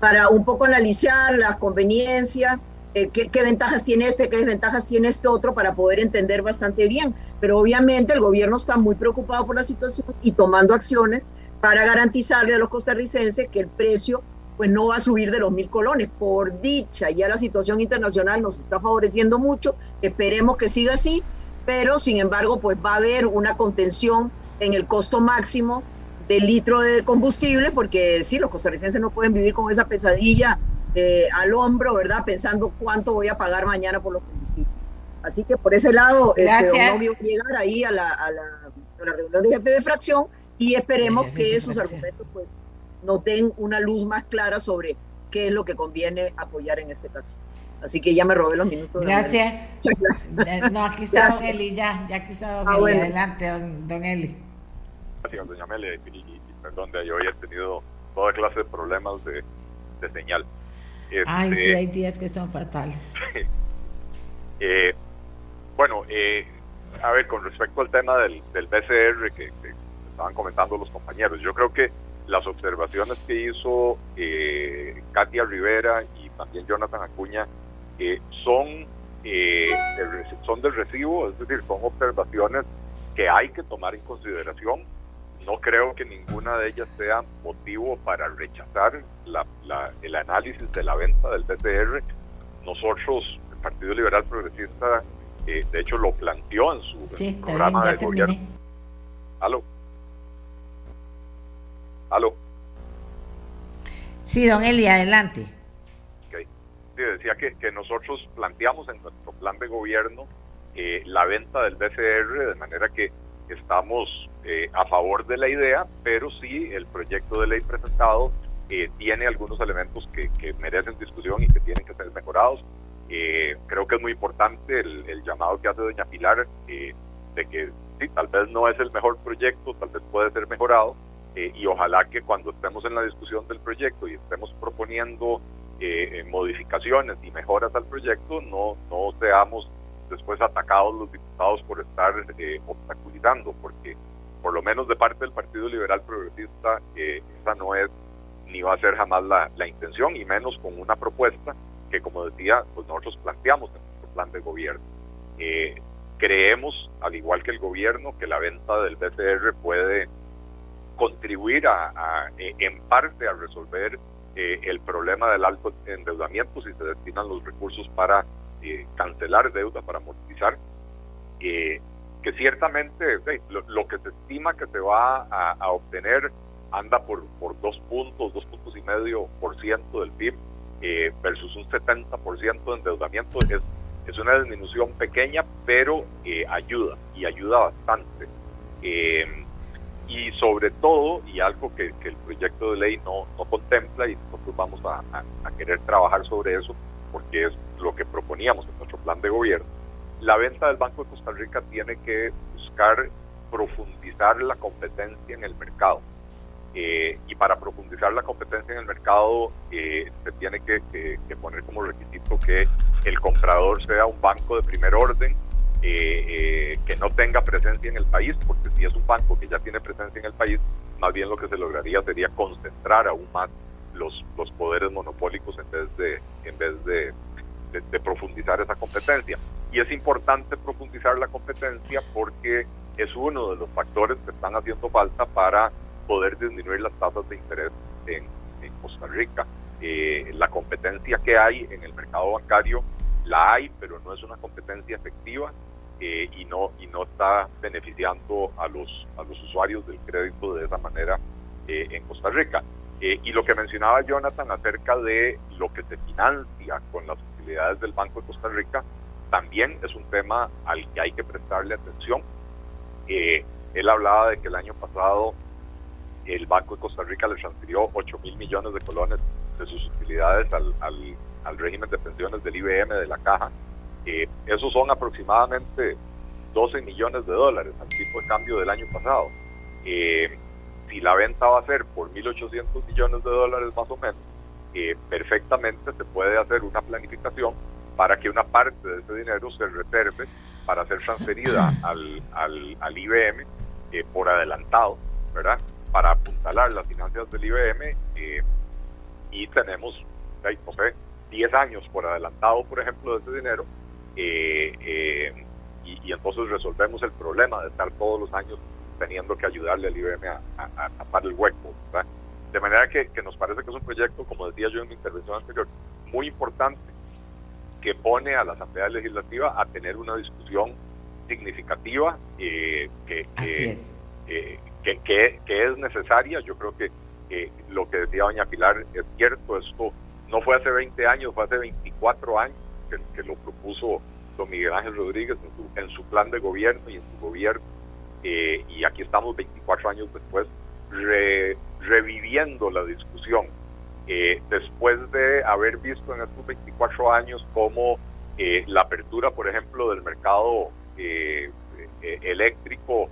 para un poco analizar las conveniencias, eh, qué, ventajas tiene este, qué desventajas tiene este otro, para poder entender bastante bien. Pero obviamente el gobierno está muy preocupado por la situación y tomando acciones para garantizarle a los costarricenses que el precio pues no va a subir de los mil colones. Por dicha, ya la situación internacional nos está favoreciendo mucho, esperemos que siga así pero sin embargo pues va a haber una contención en el costo máximo del litro de combustible, porque sí, los costarricenses no pueden vivir con esa pesadilla eh, al hombro, ¿verdad? Pensando cuánto voy a pagar mañana por los combustibles. Así que por ese lado, este, voy a llegar ahí a la, a, la, reunión de jefe de fracción y esperemos que sus argumentos pues nos den una luz más clara sobre qué es lo que conviene apoyar en este caso. Así que ya me robé los minutos. Gracias. no, aquí está Don Eli, ya, ya aquí está Don ah, Eli. Adelante, don, Eli. Gracias, doña Amelia. Y, perdón, de yo he tenido toda clase de problemas de, señal. Ay, sí, este, hay días que son fatales. eh, bueno, eh, a ver, con respecto al tema del, del BCR que, que, estaban comentando los compañeros, yo creo que las observaciones que hizo eh, Katia Rivera y también Jonathan Acuña son, eh, de, son del recibo, es decir, son observaciones que hay que tomar en consideración. no creo que ninguna de ellas sea motivo para rechazar el análisis de la venta del BCR. Nosotros, el Partido Liberal Progresista, eh, de hecho lo planteó en su programa de gobierno. ¿Aló? ¿Aló? Sí, don Eli, adelante. Decía que, que nosotros planteamos en nuestro plan de gobierno eh, la venta del BCR de manera que estamos eh, a favor de la idea, pero sí el proyecto de ley presentado eh, tiene algunos elementos que, merecen discusión y que tienen que ser mejorados. Eh, creo que es muy importante el, llamado que hace doña Pilar de que sí, tal vez no es el mejor proyecto, tal vez puede ser mejorado y ojalá que cuando estemos en la discusión del proyecto y estemos proponiendo modificaciones y mejoras al proyecto, no, no seamos después atacados los diputados por estar obstaculizando, porque por lo menos de parte del Partido Liberal Progresista, eh, esa no es ni va a ser jamás la, intención, y menos con una propuesta que, como decía, pues nosotros planteamos en nuestro plan de gobierno. Eh, creemos, al igual que el gobierno, que la venta del BCR puede contribuir a, eh, en parte a resolver el problema del alto endeudamiento si se destinan los recursos para cancelar deuda, para amortizar que ciertamente lo, que se estima que se va a, obtener anda por, dos puntos, dos puntos y medio por ciento del PIB eh, versus un 70% de endeudamiento. Es, es una disminución pequeña, pero eh, ayuda y ayuda bastante. Eh, y sobre todo, y algo que, el proyecto de ley no, no contempla, y nosotros vamos a, a querer trabajar sobre eso, porque es lo que proponíamos en nuestro plan de gobierno, la venta del Banco de Costa Rica tiene que buscar profundizar la competencia en el mercado. Eh, y para profundizar la competencia en el mercado eh, se tiene que, poner como requisito que el comprador sea un banco de primer orden, eh, que no tenga presencia en el país, porque si es un banco que ya tiene presencia en el país, más bien lo que se lograría sería concentrar aún más los, los poderes monopólicos en vez de, en vez de profundizar esa competencia. Y es importante profundizar la competencia porque es uno de los factores que están haciendo falta para poder disminuir las tasas de interés en, Costa Rica. Eh, la competencia que hay en el mercado bancario la hay, pero no es una competencia efectiva eh, y no y no está beneficiando a los a los usuarios del crédito de esa manera eh, en Costa Rica. y lo que mencionaba Jonathan acerca de lo que se financia con las del Banco de Costa Rica también es un tema al que hay que prestarle atención. Eh, él hablaba de que el año pasado el Banco de Costa Rica le transfirió 8 mil millones de colones de sus utilidades al, al, régimen de pensiones del IBM de la caja. Eh, esos son aproximadamente 12 millones de dólares al tipo de cambio del año pasado. Eh, si la venta va a ser por 1.800 millones de dólares más o menos, perfectamente se puede hacer una planificación para que una parte de ese dinero se reserve para ser transferida al, al, al IBM eh, por adelantado, ¿verdad? Para apuntalar las finanzas del IBM eh, y tenemos, no sé, 10 años por adelantado, por ejemplo, de ese dinero eh, y, entonces resolvemos el problema de estar todos los años teniendo que ayudarle al IBM a, a tapar el hueco, ¿verdad? De manera que, nos parece que es un proyecto, como decía yo en mi intervención anterior, muy importante, que pone a la Asamblea Legislativa a tener una discusión significativa eh, que, eh, que, que, es necesaria. Yo creo que lo que decía doña Pilar es cierto, esto no fue hace 20 años, fue hace 24 años que, lo propuso don Miguel Ángel Rodríguez en su, en su plan de gobierno y en su gobierno. Eh, y aquí estamos 24 años después reviviendo la discusión. Eh, después de haber visto en estos 24 años cómo eh, la apertura, por ejemplo, del mercado eh, eléctrico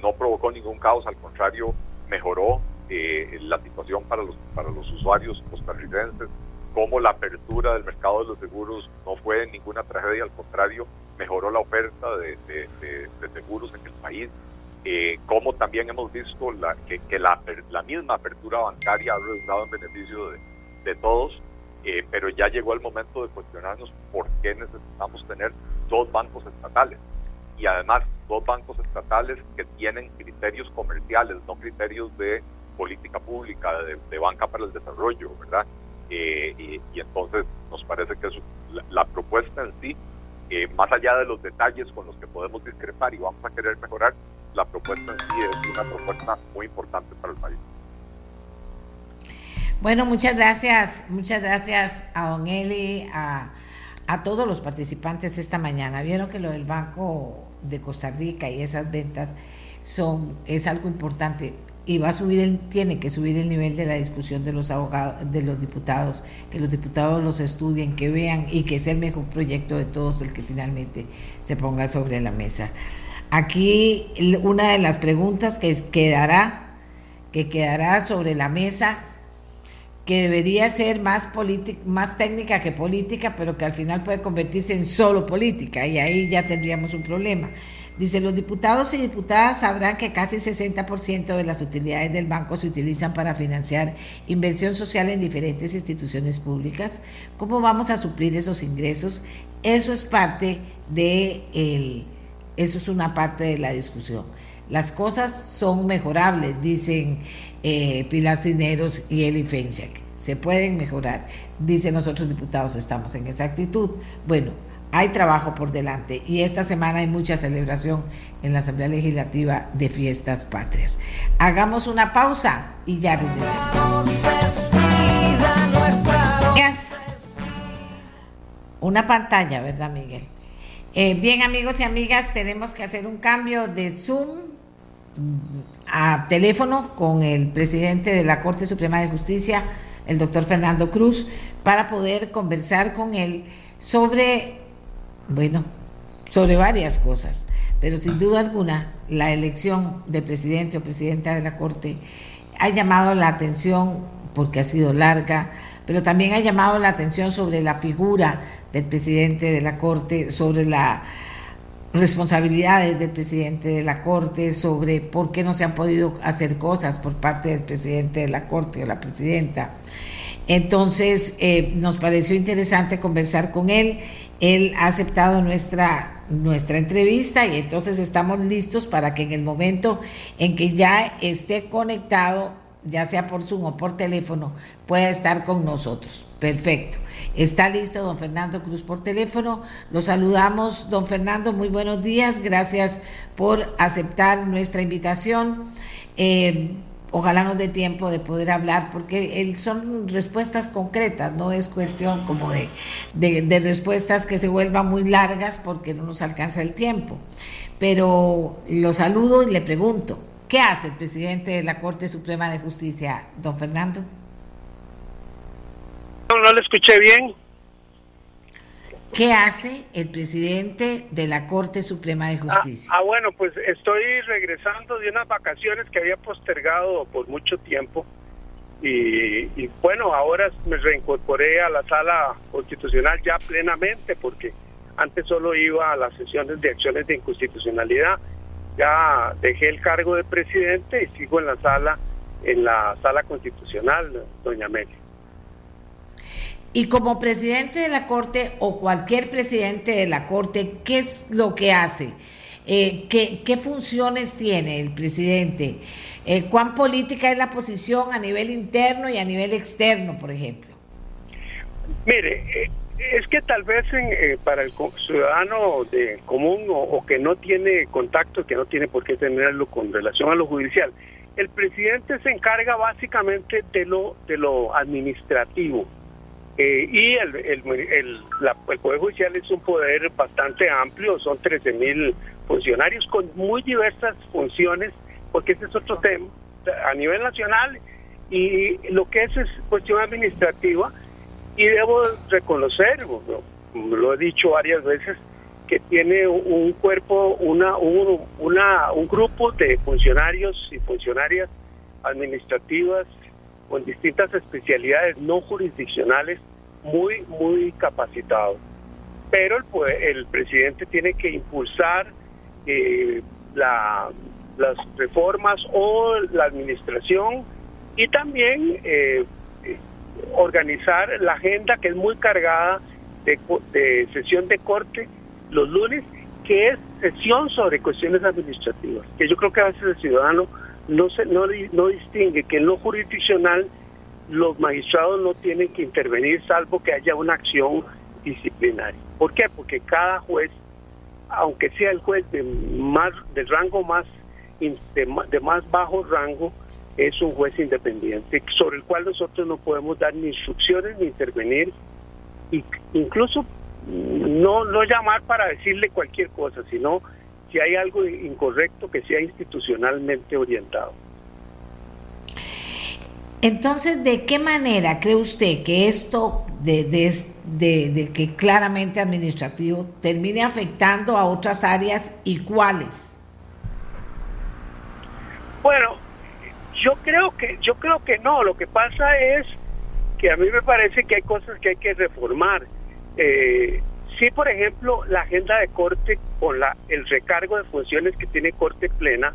no provocó ningún caos, al contrario, mejoró la situación para los, para los usuarios costarricenses, cómo la apertura del mercado de los seguros no fue ninguna tragedia, al contrario, mejoró la oferta de seguros en el país, eh, como también hemos visto la, que, la, la, misma apertura bancaria ha redundado en beneficio de, todos, eh, pero ya llegó el momento de cuestionarnos por qué necesitamos tener dos bancos estatales. Y además, dos bancos estatales que tienen criterios comerciales, no criterios de política pública, de, banca para el desarrollo, ¿verdad? Eh, y, entonces nos parece que la, propuesta en sí, eh, más allá de los detalles con los que podemos discrepar y vamos a querer mejorar, la propuesta en sí es una propuesta muy importante para el país. Bueno, muchas gracias, muchas gracias a Don Eli, a, a todos los participantes esta mañana. Vieron que lo del Banco de Costa Rica y esas ventas son es algo importante y va a subir el, tiene que subir el nivel de la discusión de los abogados, de los diputados, que los diputados los estudien, que vean y que sea el mejor proyecto de todos el que finalmente se ponga sobre la mesa. Aquí una de las preguntas que quedará, que quedará sobre la mesa, que debería ser más, más técnica que política, pero que al final puede convertirse en solo política, y ahí ya tendríamos un problema Dice, los diputados y diputadas sabrán que casi 60% de las utilidades del banco se utilizan para financiar inversión social en diferentes instituciones públicas. ¿Cómo vamos a suplir esos ingresos? Eso es parte de el, eso es una parte de la discusión. Las cosas son mejorables, dicen eh, Pilar Cineros y Eli Feinsack. Se pueden mejorar. Dicen nosotros diputados, estamos en esa actitud. Bueno, hay trabajo por delante y esta semana hay mucha celebración en la Asamblea Legislativa de Fiestas Patrias. Hagamos una pausa y ya regresamos. Una pantalla, ¿verdad, Miguel? Eh, bien, amigos y amigas, tenemos que hacer un cambio de Zoom a teléfono con el presidente de la Corte Suprema de Justicia, el doctor Fernando Cruz, para poder conversar con él sobre bueno, sobre varias cosas, pero sin duda alguna la elección de presidente o presidenta de la Corte ha llamado la atención porque ha sido larga, pero también ha llamado la atención sobre la figura del presidente de la Corte, sobre las responsabilidades del presidente de la Corte, sobre por qué no se han podido hacer cosas por parte del presidente de la Corte o la presidenta. Entonces, eh, nos pareció interesante conversar con él él ha aceptado nuestra, nuestra entrevista y entonces estamos listos para que en el momento en que ya esté conectado, ya sea por Zoom o por teléfono, pueda estar con nosotros. Perfecto. Está listo don Fernando Cruz por teléfono. Lo saludamos, don Fernando. Muy buenos días. Gracias por aceptar nuestra invitación. Eh, ojalá nos dé tiempo de poder hablar, porque son respuestas concretas, no es cuestión como de, respuestas que se vuelvan muy largas porque no nos alcanza el tiempo. Pero lo saludo y le pregunto, ¿qué hace el presidente de la Corte Suprema de Justicia, don Fernando? No, no le escuché bien. ¿Qué hace el presidente de la Corte Suprema de Justicia? Ah, bueno, pues estoy regresando de unas vacaciones que había postergado por mucho tiempo y, bueno, ahora me reincorporé a la sala constitucional ya plenamente porque antes solo iba a las sesiones de acciones de inconstitucionalidad. Ya dejé el cargo de presidente y sigo en la sala, en la sala constitucional, doña Amelia. Y como presidente de la Corte o cualquier presidente de la Corte, ¿qué es lo que hace? Eh, ¿qué, funciones tiene el presidente? Eh, ¿Cuán política es la posición a nivel interno y a nivel externo, por ejemplo? Mire, eh, es que tal vez para el ciudadano de común o, que no tiene contacto, que no tiene por qué tenerlo con relación a lo judicial, el presidente se encarga básicamente de lo, de lo administrativo eh, y el, el, Poder Judicial es un poder bastante amplio, son 13 mil funcionarios con muy diversas funciones, porque ese es otro tema a nivel nacional y lo que es es cuestión administrativa y debo reconocer, lo, he dicho varias veces, que tiene un cuerpo, una, un, una, un grupo de funcionarios y funcionarias administrativas con distintas especialidades no jurisdiccionales muy, muy capacitado. Pero el, el presidente tiene que impulsar eh, la, las reformas o la administración y también eh, organizar la agenda que es muy cargada de, de sesión de corte los lunes, que es obsesión sobre cuestiones administrativas, que yo creo que a veces el ciudadano no, se, no, no distingue que en lo jurisdiccional los magistrados no tienen que intervenir salvo que haya una acción disciplinaria. ¿Por qué? Porque cada juez, aunque sea el juez de más del rango más de, más bajo rango, es un juez independiente sobre el cual nosotros no podemos dar ni instrucciones ni intervenir, incluso no no llamar para decirle cualquier cosa, sino si hay algo incorrecto que sea institucionalmente orientado. Entonces, ¿de qué manera cree usted que esto de, de, que claramente administrativo termine afectando a otras áreas y cuáles? Bueno, yo creo que yo creo que no. Lo que pasa es que a mí me parece que hay cosas que hay que reformar. Eh, si, por ejemplo, la agenda de corte con la el recargo de funciones que tiene corte plena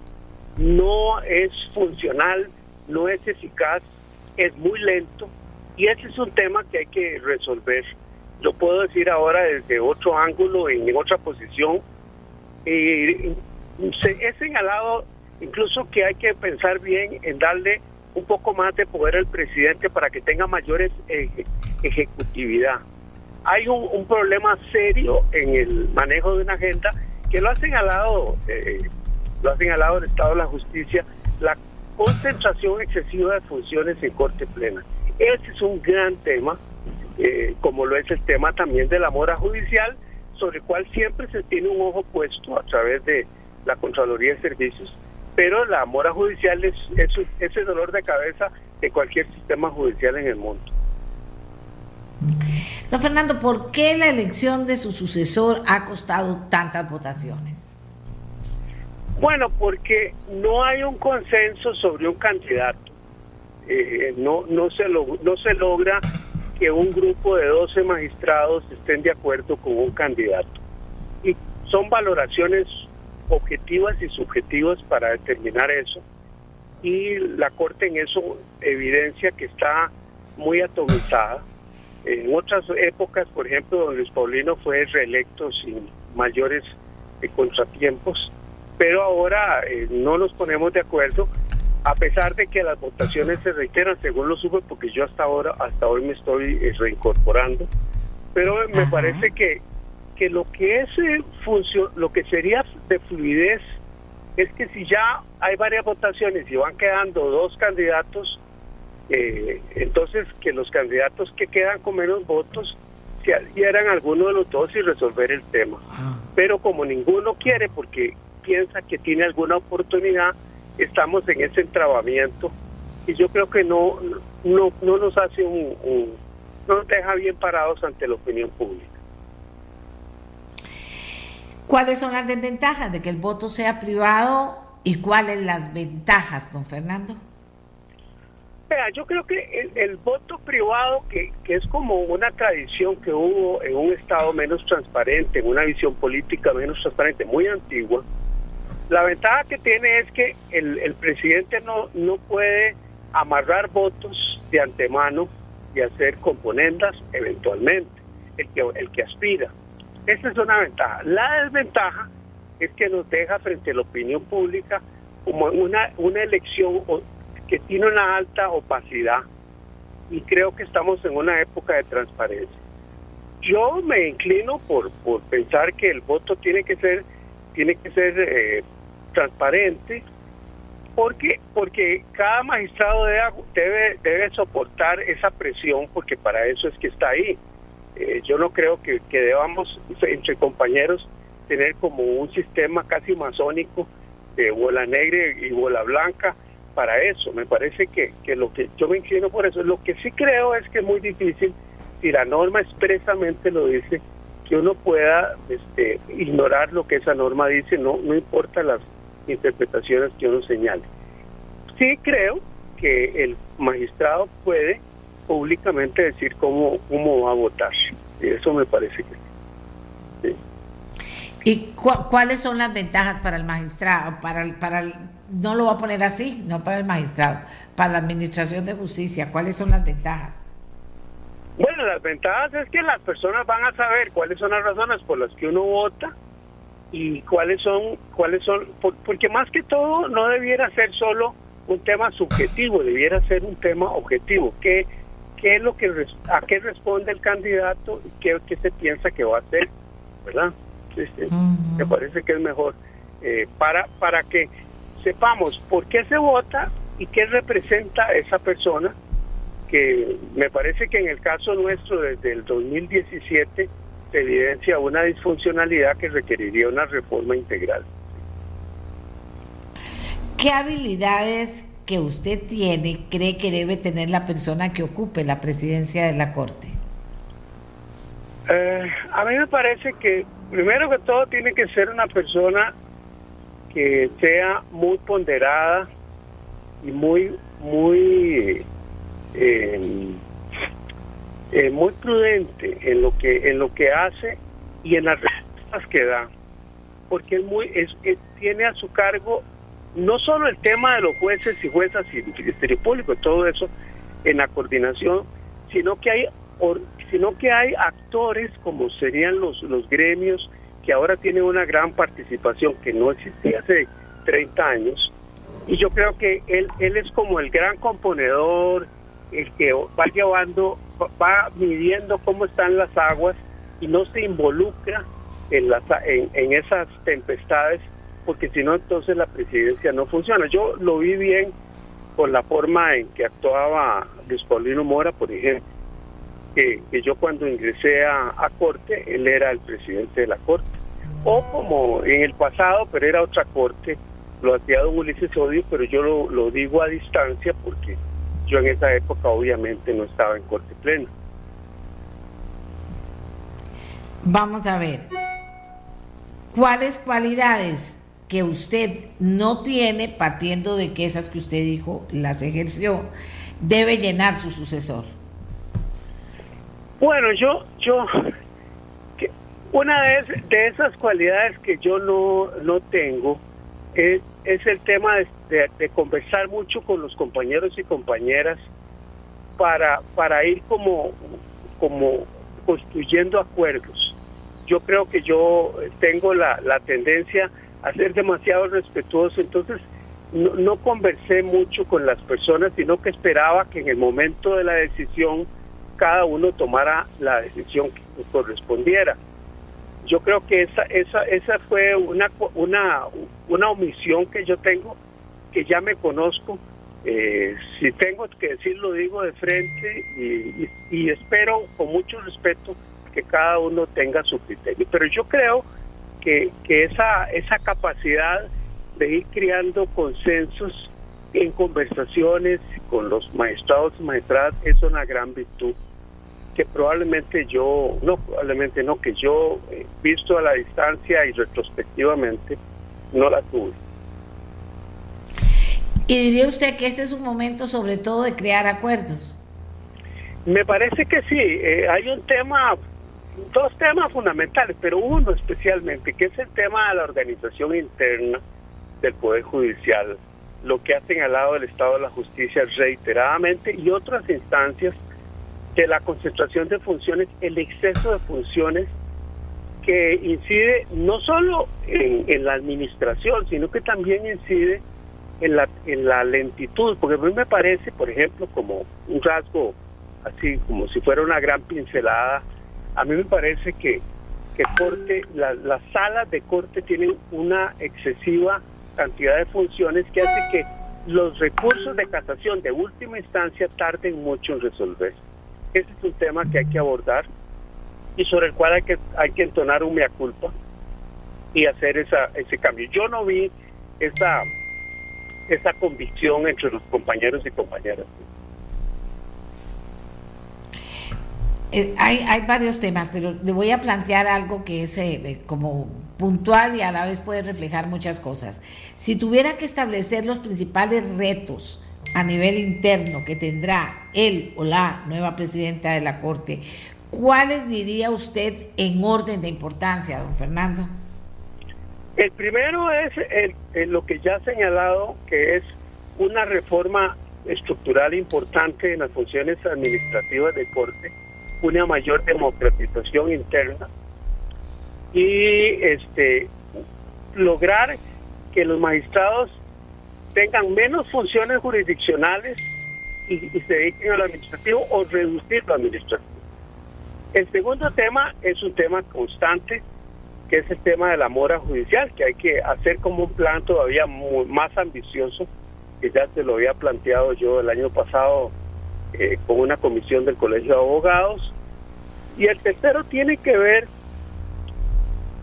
no es funcional no es eficaz, es muy lento y ese es un tema que hay que resolver. Lo puedo decir ahora desde otro ángulo, en otra posición. y se, he señalado incluso que hay que pensar bien en darle un poco más de poder al presidente para que tenga mayores ejecutividad. Hay un, problema serio en el manejo de una agenda que lo ha señalado, eh, lo ha señalado el Estado de la Justicia, la concentración excesiva de funciones en corte plena. Ese es un gran tema, eh, como lo es el tema también de la mora judicial, sobre el cual siempre se tiene un ojo puesto a través de la Contraloría de Servicios, pero la mora judicial es, es, el dolor de cabeza de cualquier sistema judicial en el mundo. Don Fernando, ¿por qué la elección de su sucesor ha costado tantas votaciones? Bueno, porque no hay un consenso sobre un candidato. Eh, no, no, se no se logra que un grupo de 12 magistrados estén de acuerdo con un candidato. Y son valoraciones objetivas y subjetivas para determinar eso. Y la Corte en eso evidencia que está muy atomizada. En otras épocas, por ejemplo, don Luis Paulino fue reelecto sin mayores eh, contratiempos pero ahora eh, no nos ponemos de acuerdo a pesar de que las votaciones se reiteran según lo supe porque yo hasta ahora hasta hoy me estoy eh, reincorporando pero me parece que que lo que es lo que sería de fluidez es que si ya hay varias votaciones y van quedando dos candidatos entonces que los candidatos que quedan con menos votos se adhieran alguno de los dos y resolver el tema. Ah. Pero como ninguno quiere, porque piensa que tiene alguna oportunidad, estamos en ese entrabamiento y yo creo que no, no, no nos hace un, no nos deja bien parados ante la opinión pública. ¿Cuáles son las desventajas de que el voto sea privado y cuáles las ventajas, don Fernando? Vea, yo creo que el, el voto privado, que, que, es como una tradición que hubo en un Estado menos transparente, en una visión política menos transparente, muy antigua, la ventaja que tiene es que el, presidente no, no puede amarrar votos de antemano y hacer componendas eventualmente, el que, el que aspira. Esa es una ventaja. La desventaja es que nos deja frente a la opinión pública como una, una elección que tiene una alta opacidad y creo que estamos en una época de transparencia. Yo me inclino por, por pensar que el voto tiene que ser tiene que ser eh, transparente, porque porque cada magistrado debe, debe, soportar esa presión, porque para eso es que está ahí. Eh, yo no creo que, que, debamos, entre compañeros, tener como un sistema casi masónico de bola negra y bola blanca para eso. Me parece que, que lo que yo me inclino por eso. Lo que sí creo es que es muy difícil, si la norma expresamente lo dice, que uno pueda este, ignorar lo que esa norma dice, no, no importa las interpretaciones que uno señale. Sí creo que el magistrado puede públicamente decir cómo, cómo va a votar. Eso me parece que sí. ¿Y cuáles son las ventajas para el magistrado? Para el, para no lo va a poner así, no para el magistrado, para la administración de justicia. ¿Cuáles son las ventajas? Bueno, las ventajas es que las personas van a saber cuáles son las razones por las que uno vota y cuáles son, cuáles son, porque más que todo no debiera ser solo un tema subjetivo, debiera ser un tema objetivo. ¿Qué, qué es lo que a qué responde el candidato y qué, qué se piensa que va a hacer, ¿verdad? Me parece que es mejor eh, para para que sepamos por qué se vota y qué representa esa persona que me parece que en el caso nuestro desde el 2017 se evidencia una disfuncionalidad que requeriría una reforma integral. ¿Qué habilidades que usted tiene cree que debe tener la persona que ocupe la presidencia de la Corte? Eh, a mí me parece que primero que todo tiene que ser una persona que sea muy ponderada y muy muy eh, eh, muy prudente en lo que en lo que hace y en las respuestas que da. Porque es muy es, tiene a su cargo no solo el tema de los jueces y juezas y el ministerio público todo eso en la coordinación sino que hay sino que hay actores como serían los los gremios que ahora tienen una gran participación que no existía hace 30 años y yo creo que él él es como el gran componedor el que va llevando, va midiendo cómo están las aguas y no se involucra en, las, en, esas tempestades, porque si no, entonces la presidencia no funciona. Yo lo vi bien con la forma en que actuaba Luis Paulino Mora, por ejemplo, que, yo cuando ingresé a, corte, él era el presidente de la corte. O como en el pasado, pero era otra corte, lo hacía don Ulises Odio, pero yo lo, lo digo a distancia porque yo en esa época obviamente no estaba en corte plena. Vamos a ver, ¿cuáles cualidades que usted no tiene, partiendo de que esas que usted dijo las ejerció, debe llenar su sucesor? Bueno, yo, yo, una de, de esas cualidades que yo no, no tengo es, es el tema de de, conversar mucho con los compañeros y compañeras para, para ir como, como construyendo acuerdos. Yo creo que yo tengo la, la tendencia a ser demasiado respetuoso, entonces no, no, conversé mucho con las personas, sino que esperaba que en el momento de la decisión cada uno tomara la decisión que correspondiera. Yo creo que esa, esa, esa fue una, una, una omisión que yo tengo que ya me conozco. Eh, si tengo que decirlo, digo de frente y, espero con mucho respeto que cada uno tenga su criterio. Pero yo creo que, que esa, esa capacidad de ir creando consensos en conversaciones con los maestrados y maestradas es una gran virtud que probablemente yo, no probablemente no, que yo, eh, visto a la distancia y retrospectivamente, no la tuve. ¿Y diría usted que este es un momento sobre todo de crear acuerdos? Me parece que sí. Eh, hay un tema, dos temas fundamentales, pero uno especialmente, que es el tema de la organización interna del Poder Judicial, lo que ha señalado el Estado de la Justicia reiteradamente y otras instancias de la concentración de funciones, el exceso de funciones que incide no solo en, la administración, sino que también incide en la, en la lentitud, porque a mí me parece, por ejemplo, como un rasgo así, como si fuera una gran pincelada, a mí me parece que, que corte, las salas de corte tienen una excesiva cantidad de funciones que hace que los recursos de casación de última instancia tarden mucho en resolver. Ese es un tema que hay que abordar y sobre el cual hay que, hay que entonar un mea culpa y hacer esa, ese cambio. Yo no vi esa esa convicción entre los compañeros y compañeras. Eh, hay, hay varios temas, pero le voy a plantear algo que es eh, como puntual y a la vez puede reflejar muchas cosas. Si tuviera que establecer los principales retos a nivel interno que tendrá él o la nueva presidenta de la Corte, ¿cuáles diría usted en orden de importancia, don Fernando? El primero es lo que ya ha señalado, que es una reforma estructural importante en las funciones administrativas de corte, una mayor democratización interna y este lograr que los magistrados tengan menos funciones jurisdiccionales y, se dediquen a lo administrativo o reducir lo administrativo. El segundo tema es un tema constante, que es el tema de la mora judicial, que hay que hacer como un plan todavía más ambicioso, que ya se lo había planteado yo el año pasado eh, con una comisión del Colegio de Abogados. Y el tercero tiene que ver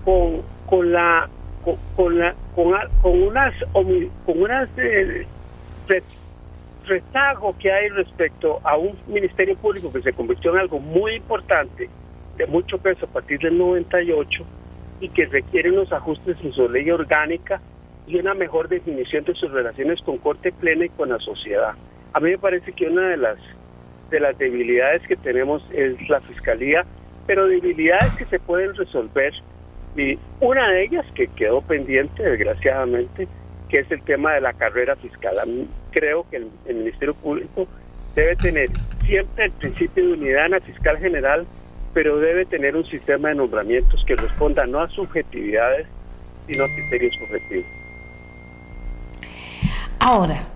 con, con la con, la con, con unas con unas eh, que hay respecto a un ministerio público que se convirtió en algo muy importante de mucho peso a partir del 98 y que requiere unos ajustes en su ley orgánica y una mejor definición de sus relaciones con corte plena y con la sociedad. A mí me parece que una de las de las debilidades que tenemos es la fiscalía, pero debilidades que se pueden resolver y una de ellas que quedó pendiente, desgraciadamente, que es el tema de la carrera fiscal. Creo que el, Ministerio Público debe tener siempre el principio de unidad en la fiscal general, pero debe tener un sistema de nombramientos que responda no a subjetividades, sino a criterios objetivos. Ahora,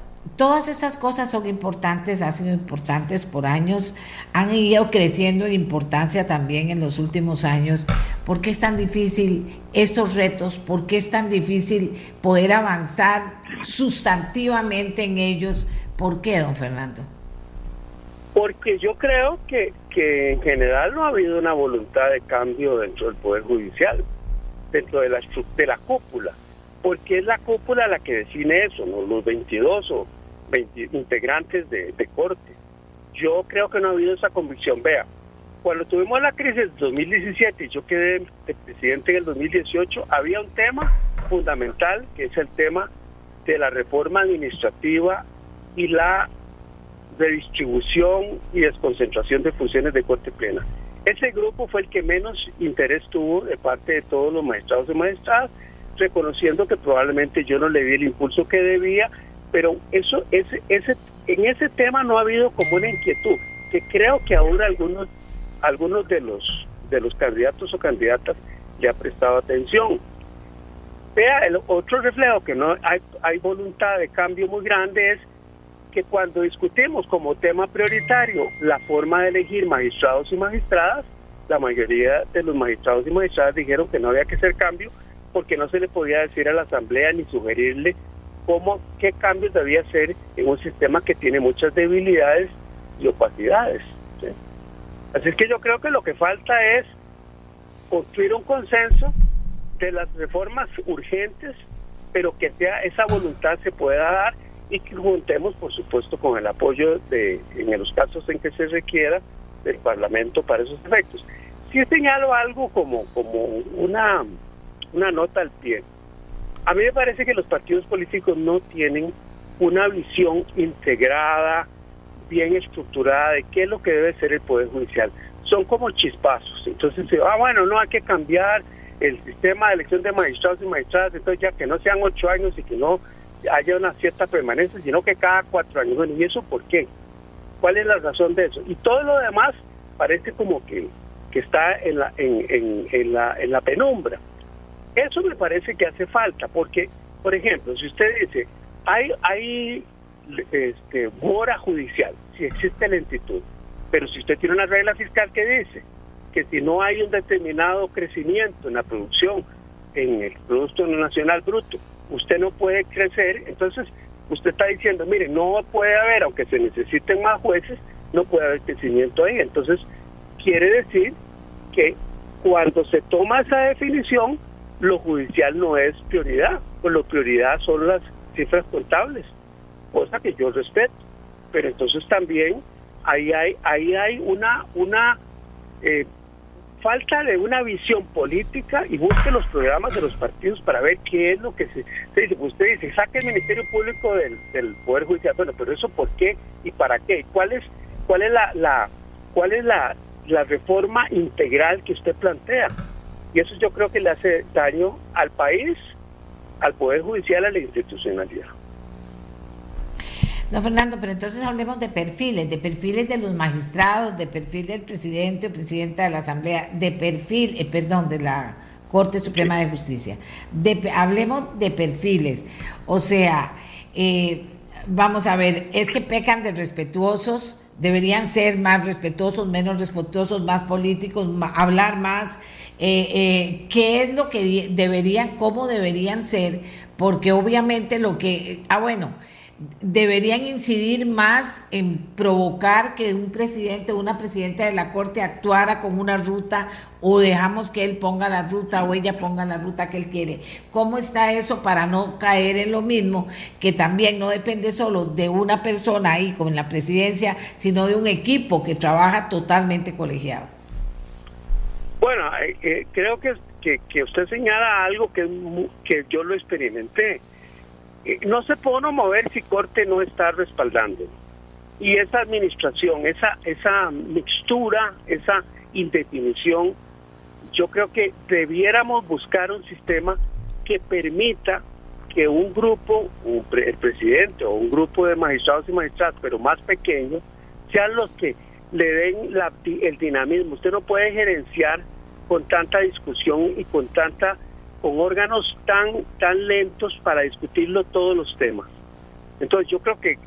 Todas estas cosas son importantes, han sido importantes por años, han ido creciendo en importancia también en los últimos años. ¿Por qué es tan difícil estos retos? ¿Por qué es tan difícil poder avanzar sustantivamente en ellos? ¿Por qué, don Fernando? Porque yo creo que, en general no ha habido una voluntad de cambio dentro del Poder Judicial, dentro de la, de la cúpula porque es la cúpula la que define eso, ¿no? los 22 o 20 integrantes de, corte. Yo creo que no ha habido esa convicción. Vea, cuando tuvimos la crisis del 2017 y yo quedé presidente en el 2018, había un tema fundamental que es el tema de la reforma administrativa y la redistribución y desconcentración de funciones de corte plena. Ese grupo fue el que menos interés tuvo de parte de todos los magistrados y magistradas reconociendo que probablemente yo no le di el impulso que debía, pero eso ese, ese, en ese tema no ha habido como una inquietud, que creo que ahora algunos, algunos de los de los candidatos o candidatas le ha prestado atención. Vea, el otro reflejo que no hay, hay voluntad de cambio muy grande es que cuando discutimos como tema prioritario la forma de elegir magistrados y magistradas, la mayoría de los magistrados y magistradas dijeron que no había que hacer cambio porque no se le podía decir a la Asamblea ni sugerirle cómo, qué cambios debía hacer en un sistema que tiene muchas debilidades y opacidades. Así es que yo creo que lo que falta es construir un consenso de las reformas urgentes, pero que sea esa voluntad se pueda dar y que juntemos, por supuesto, con el apoyo de, en los casos en que se requiera, del Parlamento para esos efectos. Si señalo algo como, como una una nota al pie. A mí me parece que los partidos políticos no tienen una visión integrada, bien estructurada de qué es lo que debe ser el Poder Judicial. Son como chispazos. Entonces, ah, bueno, no hay que cambiar el sistema de elección de magistrados y magistradas, entonces ya que no sean ocho años y que no haya una cierta permanencia, sino que cada cuatro años. Bueno, ¿y eso por qué? ¿Cuál es la razón de eso? Y todo lo demás parece como que, que está en la, en, en, la, en la penumbra. Eso me parece que hace falta, porque, por ejemplo, si usted dice, hay, hay este, mora judicial, si existe lentitud, pero si usted tiene una regla fiscal que dice que si no hay un determinado crecimiento en la producción, en el Producto Nacional Bruto, usted no puede crecer, entonces usted está diciendo, mire, no puede haber, aunque se necesiten más jueces, no puede haber crecimiento ahí. Entonces, quiere decir que cuando se toma esa definición, lo judicial no es prioridad, pues lo prioridad son las cifras contables, cosa que yo respeto. Pero entonces también ahí hay, ahí hay una, una eh, falta de una visión política y busque los programas de los partidos para ver qué es lo que se, dice. Usted dice, saque el Ministerio Público del, del, Poder Judicial. Bueno, pero eso por qué y para qué. ¿Cuál es, cuál es la, la cuál es la, la reforma integral que usted plantea? Y eso yo creo que le hace daño al país, al Poder Judicial, a la institucionalidad. No, Fernando, pero entonces hablemos de perfiles, de perfiles de los magistrados, de perfil del presidente o presidenta de la Asamblea, de perfil, eh, perdón, de la Corte Suprema de Justicia. hablemos de perfiles, o sea, eh, vamos a ver, es que pecan de respetuosos, deberían ser más respetuosos, menos respetuosos, más políticos, hablar más, eh, eh, qué es lo que deberían, cómo deberían ser, porque obviamente lo que, ah bueno, deberían incidir más en provocar que un presidente o una presidenta de la Corte actuara con una ruta o dejamos que él ponga la ruta o ella ponga la ruta que él quiere. ¿Cómo está eso para no caer en lo mismo, que también no depende solo de una persona ahí como en la presidencia, sino de un equipo que trabaja totalmente colegiado? Bueno, eh, eh, creo que, que, usted señala algo que, que yo lo experimenté eh, no se puede uno mover si Corte no está respaldando. Y esa administración, esa, esa mixtura, esa indefinición, yo creo que debiéramos buscar un sistema que permita que un grupo, el presidente o un grupo de magistrados y magistradas, pero más pequeños, sean los que le den el dinamismo. Usted no puede gerenciar con tanta discusión y con tanta con órganos tan, tan lentos para discutirlo todos los temas. Entonces yo creo que,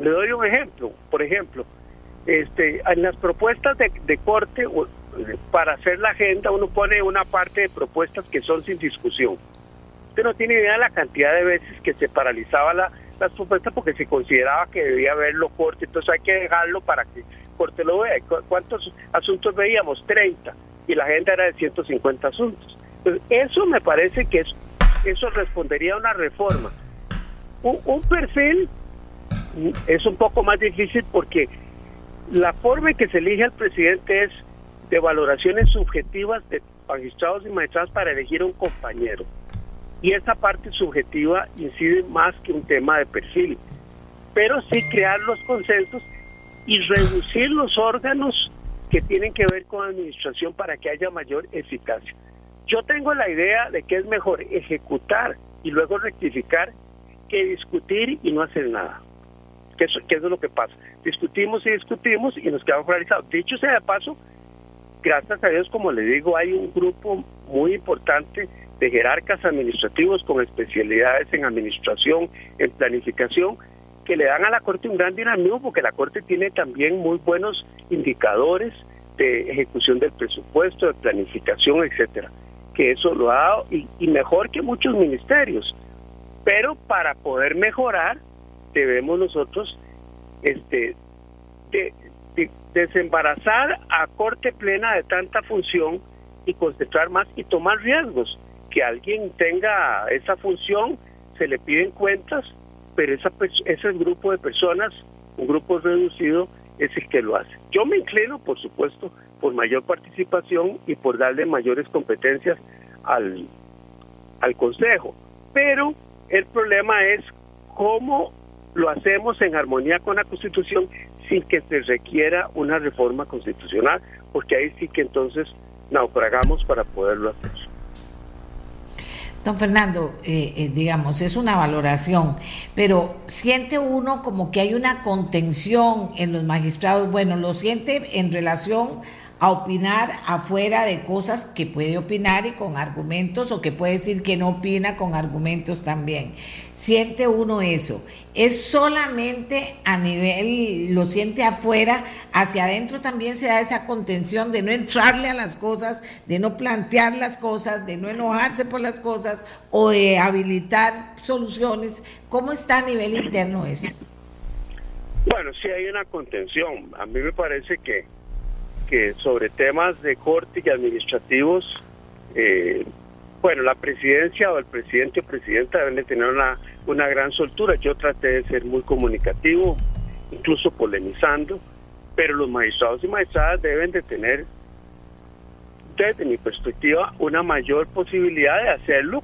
le doy un ejemplo, por ejemplo, este, en las propuestas de, corte, para hacer la agenda uno pone una parte de propuestas que son sin discusión. Usted no tiene idea de la cantidad de veces que se paralizaba la, las propuestas porque se consideraba que debía haberlo corte, entonces hay que dejarlo para que corte lo vea. ¿Cuántos asuntos veíamos? 30 y la agenda era de 150 asuntos. Eso me parece que es, eso respondería a una reforma. Un, perfil es un poco más difícil porque la forma en que se elige al presidente es de valoraciones subjetivas de magistrados y magistradas para elegir un compañero. Y esa parte subjetiva incide más que un tema de perfil. Pero sí crear los consensos y reducir los órganos que tienen que ver con administración para que haya mayor eficacia. Yo tengo la idea de que es mejor ejecutar y luego rectificar que discutir y no hacer nada. Que eso, es lo que pasa. Discutimos y discutimos y nos quedamos paralizados. Dicho sea de paso, gracias a Dios, como le digo, hay un grupo muy importante de jerarcas administrativos con especialidades en administración, en planificación, que le dan a la Corte un gran dinamismo porque la Corte tiene también muy buenos indicadores de ejecución del presupuesto, de planificación, etcétera que eso lo ha dado y, mejor que muchos ministerios. Pero para poder mejorar, debemos nosotros este, desembarazar a corte plena de tanta función y concentrar más y tomar riesgos. Que alguien tenga esa función, se le piden cuentas, pero esa, ese grupo de personas, un grupo reducido, es el que lo hace. Yo me inclino, por supuesto, por mayor participación y por darle mayores competencias al, al Consejo. Pero el problema es cómo lo hacemos en armonía con la Constitución sin que se requiera una reforma constitucional, porque ahí sí que entonces naufragamos para poderlo hacer. Don Fernando, eh, eh, digamos, es una valoración, pero siente uno como que hay una contención en los magistrados, bueno, lo siente en relación a opinar afuera de cosas que puede opinar y con argumentos o que puede decir que no opina con argumentos también. Siente uno eso. Es solamente a nivel, lo siente afuera, hacia adentro también se da esa contención de no entrarle a las cosas, de no plantear las cosas, de no enojarse por las cosas o de habilitar soluciones. ¿Cómo está a nivel interno eso? Bueno, sí hay una contención. A mí me parece que que sobre temas de corte y administrativos, eh, bueno, la presidencia o el presidente o presidenta deben de tener una, una gran soltura. Yo traté de ser muy comunicativo, incluso polemizando, pero los magistrados y magistradas deben de tener, desde mi perspectiva, una mayor posibilidad de hacerlo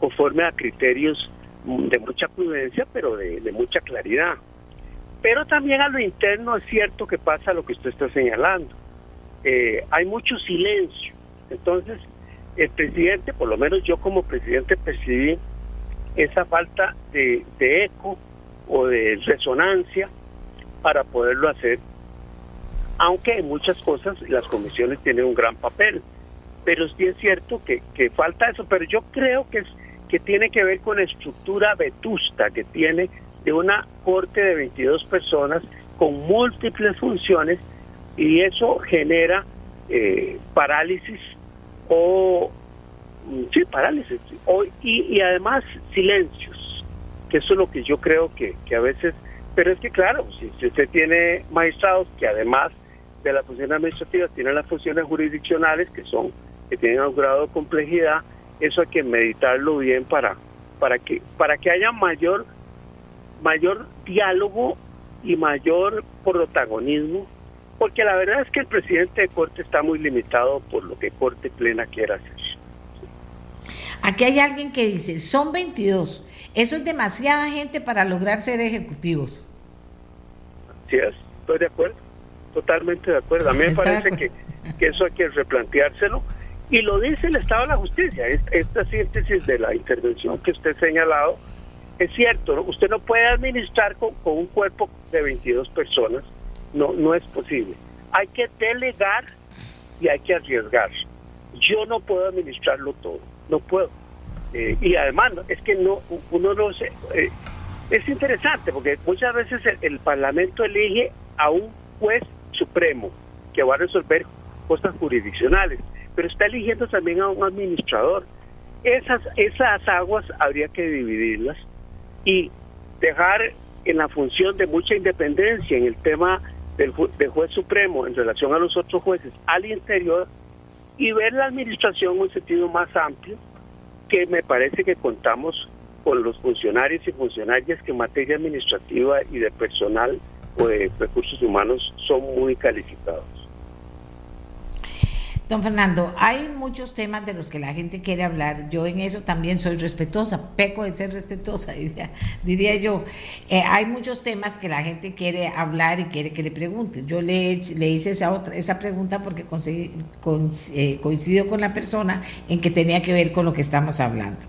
conforme a criterios de mucha prudencia, pero de mucha claridad. Pero también a lo interno es cierto que pasa lo que usted está señalando eh, hay mucho silencio. Entonces, el presidente, por lo menos yo como presidente percibí esa falta de, eco o de resonancia para poderlo hacer, aunque en muchas cosas las comisiones tienen un gran papel. pero sí es cierto que, que falta eso, pero yo creo que, es, que tiene que ver con la estructura vetusta que tiene de una corte de 22 personas con múltiples funciones y eso genera eh, parálisis o mm, sí parálisis o, y, y, además silencios que eso es lo que yo creo que, que a veces pero es que claro si, si, usted tiene magistrados que además de las funciones administrativas tienen las funciones jurisdiccionales que son que tienen un grado de complejidad eso hay que meditarlo bien para para que para que haya mayor mayor diálogo y mayor protagonismo porque la verdad es que el presidente de Corte está muy limitado por lo que Corte Plena quiera hacer. Aquí hay alguien que dice, son 22, eso es demasiada gente para lograr ser ejecutivos. Sí, estoy de acuerdo, totalmente de acuerdo. A mí me parece que, que, eso hay que replanteárselo. Y lo dice el Estado de la Justicia, esta síntesis de la intervención que usted ha señalado, es cierto, usted no puede administrar con, con un cuerpo de 22 personas no, no es posible. Hay que delegar y hay que arriesgar. Yo no puedo administrarlo todo, no puedo. Eh, y además, es que no uno no se... Eh, es interesante porque muchas veces el, Parlamento elige a un juez supremo que va a resolver cosas jurisdiccionales, pero está eligiendo también a un administrador. Esas, esas aguas habría que dividirlas y dejar en la función de mucha independencia en el tema del, juez supremo en relación a los otros jueces al interior y ver la administración en un sentido más amplio, que me parece que contamos con los funcionarios y funcionarias que en materia administrativa y de personal o de recursos humanos son muy calificados. Don Fernando, hay muchos temas de los que la gente quiere hablar. Yo en eso también soy respetuosa, peco de ser respetuosa, diría, diría yo. Eh, hay muchos temas que la gente quiere hablar y quiere que le pregunte. Yo le, le hice esa, otra, esa pregunta porque con, eh, coincidió con la persona en que tenía que ver con lo que estamos hablando.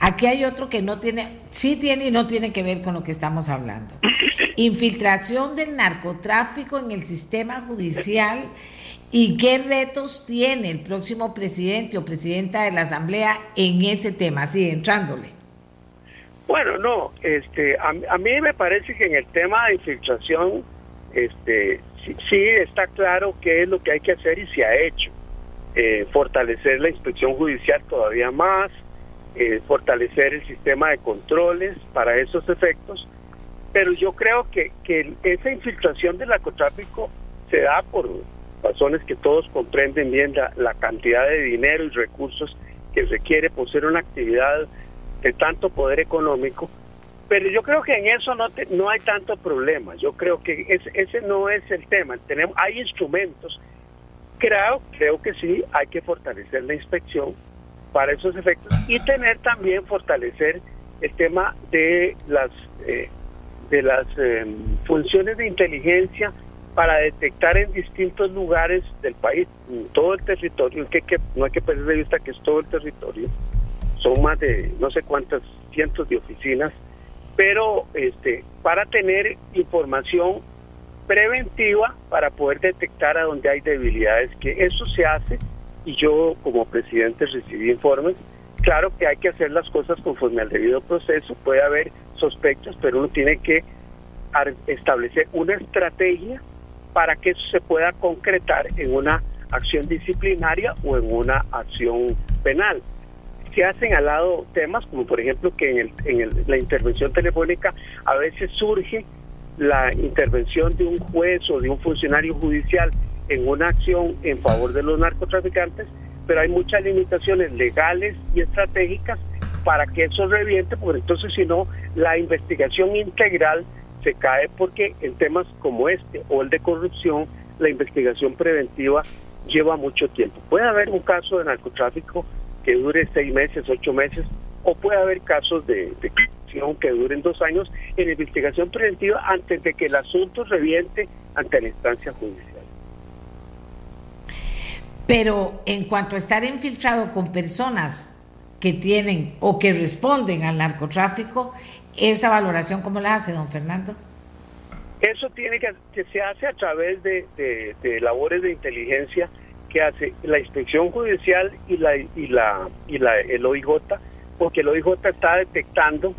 Aquí hay otro que no tiene, sí tiene y no tiene que ver con lo que estamos hablando. Infiltración del narcotráfico en el sistema judicial ¿Y qué retos tiene el próximo presidente o presidenta de la Asamblea en ese tema, así entrándole? Bueno, no, este, a, mí me parece que en el tema de infiltración, este, sí, está claro qué es lo que hay que hacer y se ha hecho. Eh, fortalecer la inspección judicial todavía más, eh, fortalecer el sistema de controles para esos efectos, pero yo creo que, que esa infiltración del narcotráfico se da por razones que todos comprenden bien la, cantidad de dinero y recursos que requiere por ser una actividad de tanto poder económico. Pero yo creo que en eso no, no hay tanto problema. Yo creo que ese no es el tema. Tenemos, hay instrumentos. Creo, creo que sí, hay que fortalecer la inspección para esos efectos y tener también fortalecer el tema de las eh, de las eh, funciones de inteligencia para detectar en distintos lugares del país, todo el territorio, que, que no hay que perder de vista que es todo el territorio, son más de no sé cuántas cientos de oficinas, pero este para tener información preventiva para poder detectar a dónde hay debilidades, que eso se hace y yo como presidente recibí informes, claro que hay que hacer las cosas conforme al debido proceso, puede haber sospechas, pero uno tiene que establecer una estrategia para que eso se pueda concretar en una acción disciplinaria o en una acción penal. Se hacen al lado temas como por ejemplo que en, el, en la intervención telefónica a veces surge la intervención de un juez o de un funcionario judicial en una acción en favor de los narcotraficantes, pero hay muchas limitaciones legales y estratégicas para que eso reviente, porque entonces si no, la investigación integral se cae porque en temas como este o el de corrupción, la investigación preventiva lleva mucho tiempo. Puede haber un caso de narcotráfico que dure seis meses, ocho meses, o puede haber casos de, corrupción que duren dos años en investigación preventiva antes de que el asunto reviente ante la instancia judicial. Pero en cuanto a estar infiltrado con personas que tienen o que responden al narcotráfico, esa valoración, ¿cómo la hace, don Fernando? Eso tiene que, que se hace a través de, de, labores de inteligencia que hace la inspección judicial y la y la y la el OIJ, porque el OIJ está detectando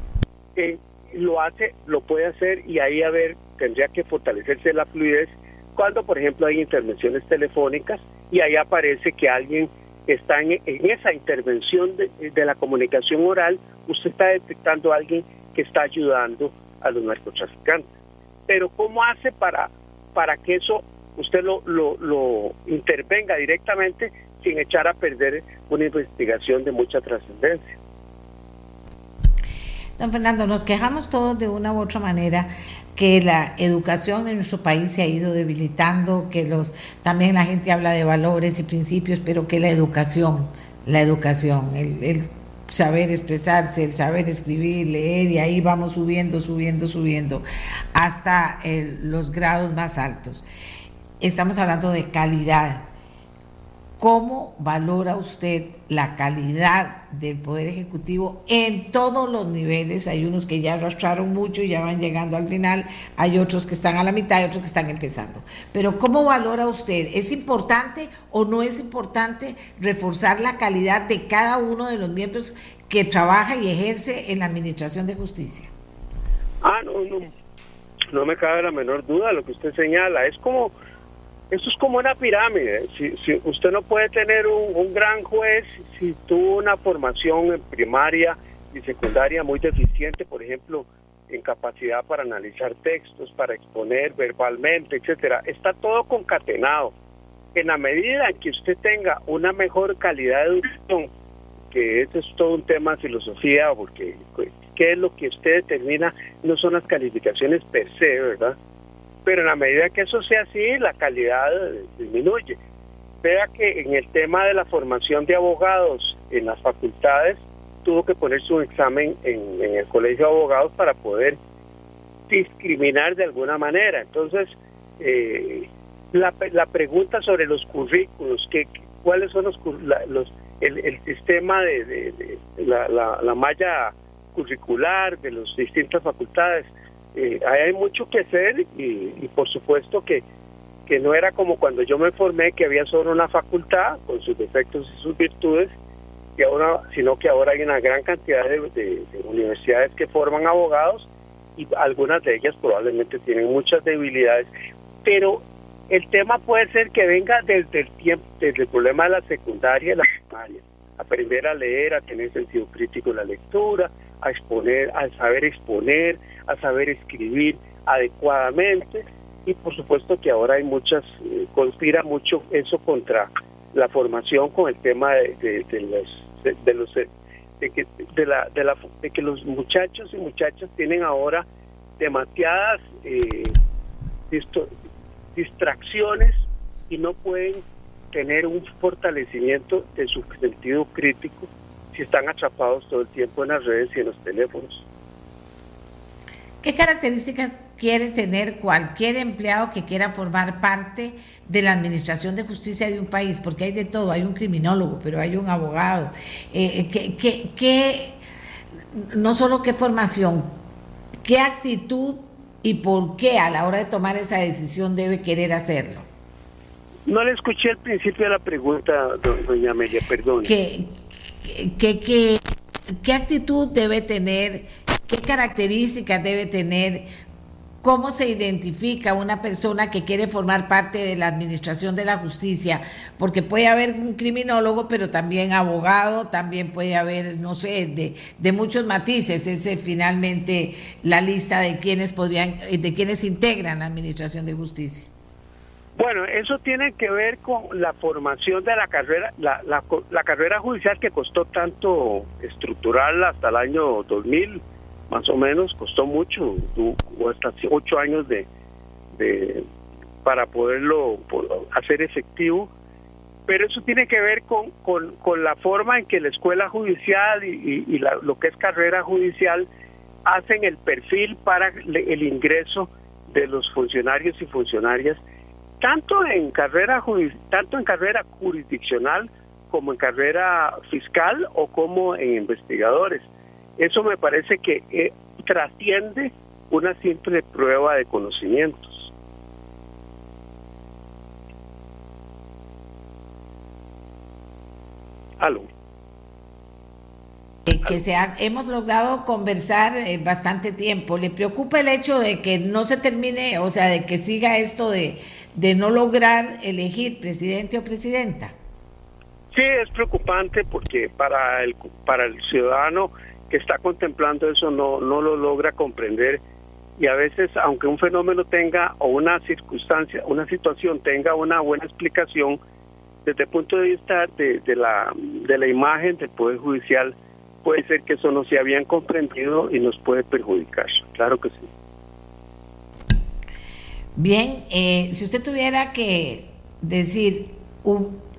lo hace, lo puede hacer y ahí a ver tendría que fortalecerse la fluidez cuando por ejemplo hay intervenciones telefónicas y ahí aparece que alguien está en, esa intervención de, la comunicación oral, usted está detectando a alguien que está ayudando a los narcotraficantes. Pero ¿cómo hace para, para que eso usted lo, lo intervenga directamente sin echar a perder una investigación de mucha trascendencia? Don Fernando, nos quejamos todos de una u otra manera que la educación en nuestro país se ha ido debilitando, que los también la gente habla de valores y principios, pero que la educación, la educación, el, saber expresarse, el saber escribir, leer, y ahí vamos subiendo, subiendo, subiendo, hasta los grados más altos. Estamos hablando de calidad, ¿Cómo valora usted la calidad del Poder Ejecutivo en todos los niveles? Hay unos que ya arrastraron mucho y ya van llegando al final, hay otros que están a la mitad y otros que están empezando. Pero ¿cómo valora usted? ¿Es importante o no es importante reforzar la calidad de cada uno de los miembros que trabaja y ejerce en la Administración de Justicia? Ah, no, no, no me cabe la menor duda lo que usted señala. Es como eso es como una pirámide. Si, si usted no puede tener un, gran juez si tuvo una formación en primaria y secundaria muy deficiente, por ejemplo, en capacidad para analizar textos, para exponer verbalmente, etcétera. Está todo concatenado. En la medida en que usted tenga una mejor calidad de educación, que eso es todo un tema de filosofía, porque qué es lo que usted determina, no son las calificaciones per se, ¿verdad? Pero en la medida que eso sea así, la calidad disminuye. Vea que en el tema de la formación de abogados en las facultades, tuvo que ponerse un examen en, el colegio de abogados para poder discriminar de alguna manera. Entonces, eh, la, la, pregunta sobre los currículos, que, cuáles son los, los el, sistema de, la, la malla curricular de las distintas facultades, eh, hay mucho que hacer y, por supuesto que, que no era como cuando yo me formé que había solo una facultad con sus defectos y sus virtudes, y ahora, sino que ahora hay una gran cantidad de, universidades que forman abogados y algunas de ellas probablemente tienen muchas debilidades, pero el tema puede ser que venga desde el tiempo, desde el problema de la secundaria y la primaria, aprender a leer, a tener sentido crítico en la lectura, a exponer, a saber exponer, a saber escribir adecuadamente. Y por supuesto que ahora hay muchas, eh, conspira mucho eso contra la formación con el tema de, los de, los de que de la, de la de que los muchachos y muchachas tienen ahora demasiadas eh, distracciones y no pueden tener un fortalecimiento de su sentido crítico si están atrapados todo el tiempo en las redes y en los teléfonos. ¿Qué características quiere tener cualquier empleado que quiera formar parte de la administración de justicia de un país? Porque hay de todo, hay un criminólogo, pero hay un abogado. Eh, eh, ¿qué, no solo qué formación, qué actitud y por qué a la hora de tomar esa decisión debe querer hacerlo? No le escuché al principio de la pregunta, doña Amelia, perdón. ¿Qué, qué, qué actitud debe tener? qué características debe tener, cómo se identifica una persona que quiere formar parte de la administración de la justicia, porque puede haber un criminólogo, pero también abogado, también puede haber, no sé, de, de muchos matices, es finalmente la lista de quienes podrían, de quienes integran la administración de justicia. Bueno, eso tiene que ver con la formación de la carrera, la, la, la carrera judicial que costó tanto estructurarla hasta el año 2000 más o menos, costó mucho, tuvo hasta ocho años de, de para poderlo hacer efectivo, pero eso tiene que ver con, con, la forma en que la escuela judicial y, y, lo que es carrera judicial hacen el perfil para el ingreso de los funcionarios y funcionarias, tanto en carrera tanto en carrera jurisdiccional como en carrera fiscal o como en investigadores. Eso me parece que eh, trasciende una simple prueba de conocimientos. Aló. que se hemos logrado conversar eh, bastante tiempo. ¿Le preocupa el hecho de que no se termine, o sea, de que siga esto de, de no lograr elegir presidente o presidenta? Sí, es preocupante porque para el, para el ciudadano que está contemplando eso no, no lo logra comprender y a veces aunque un fenómeno tenga o una circunstancia, una situación tenga una buena explicación, desde el punto de vista de, la, de la imagen del Poder Judicial, puede ser que eso no se habían comprendido y nos puede perjudicar. Claro que sí. Bien, eh, si usted tuviera que decir,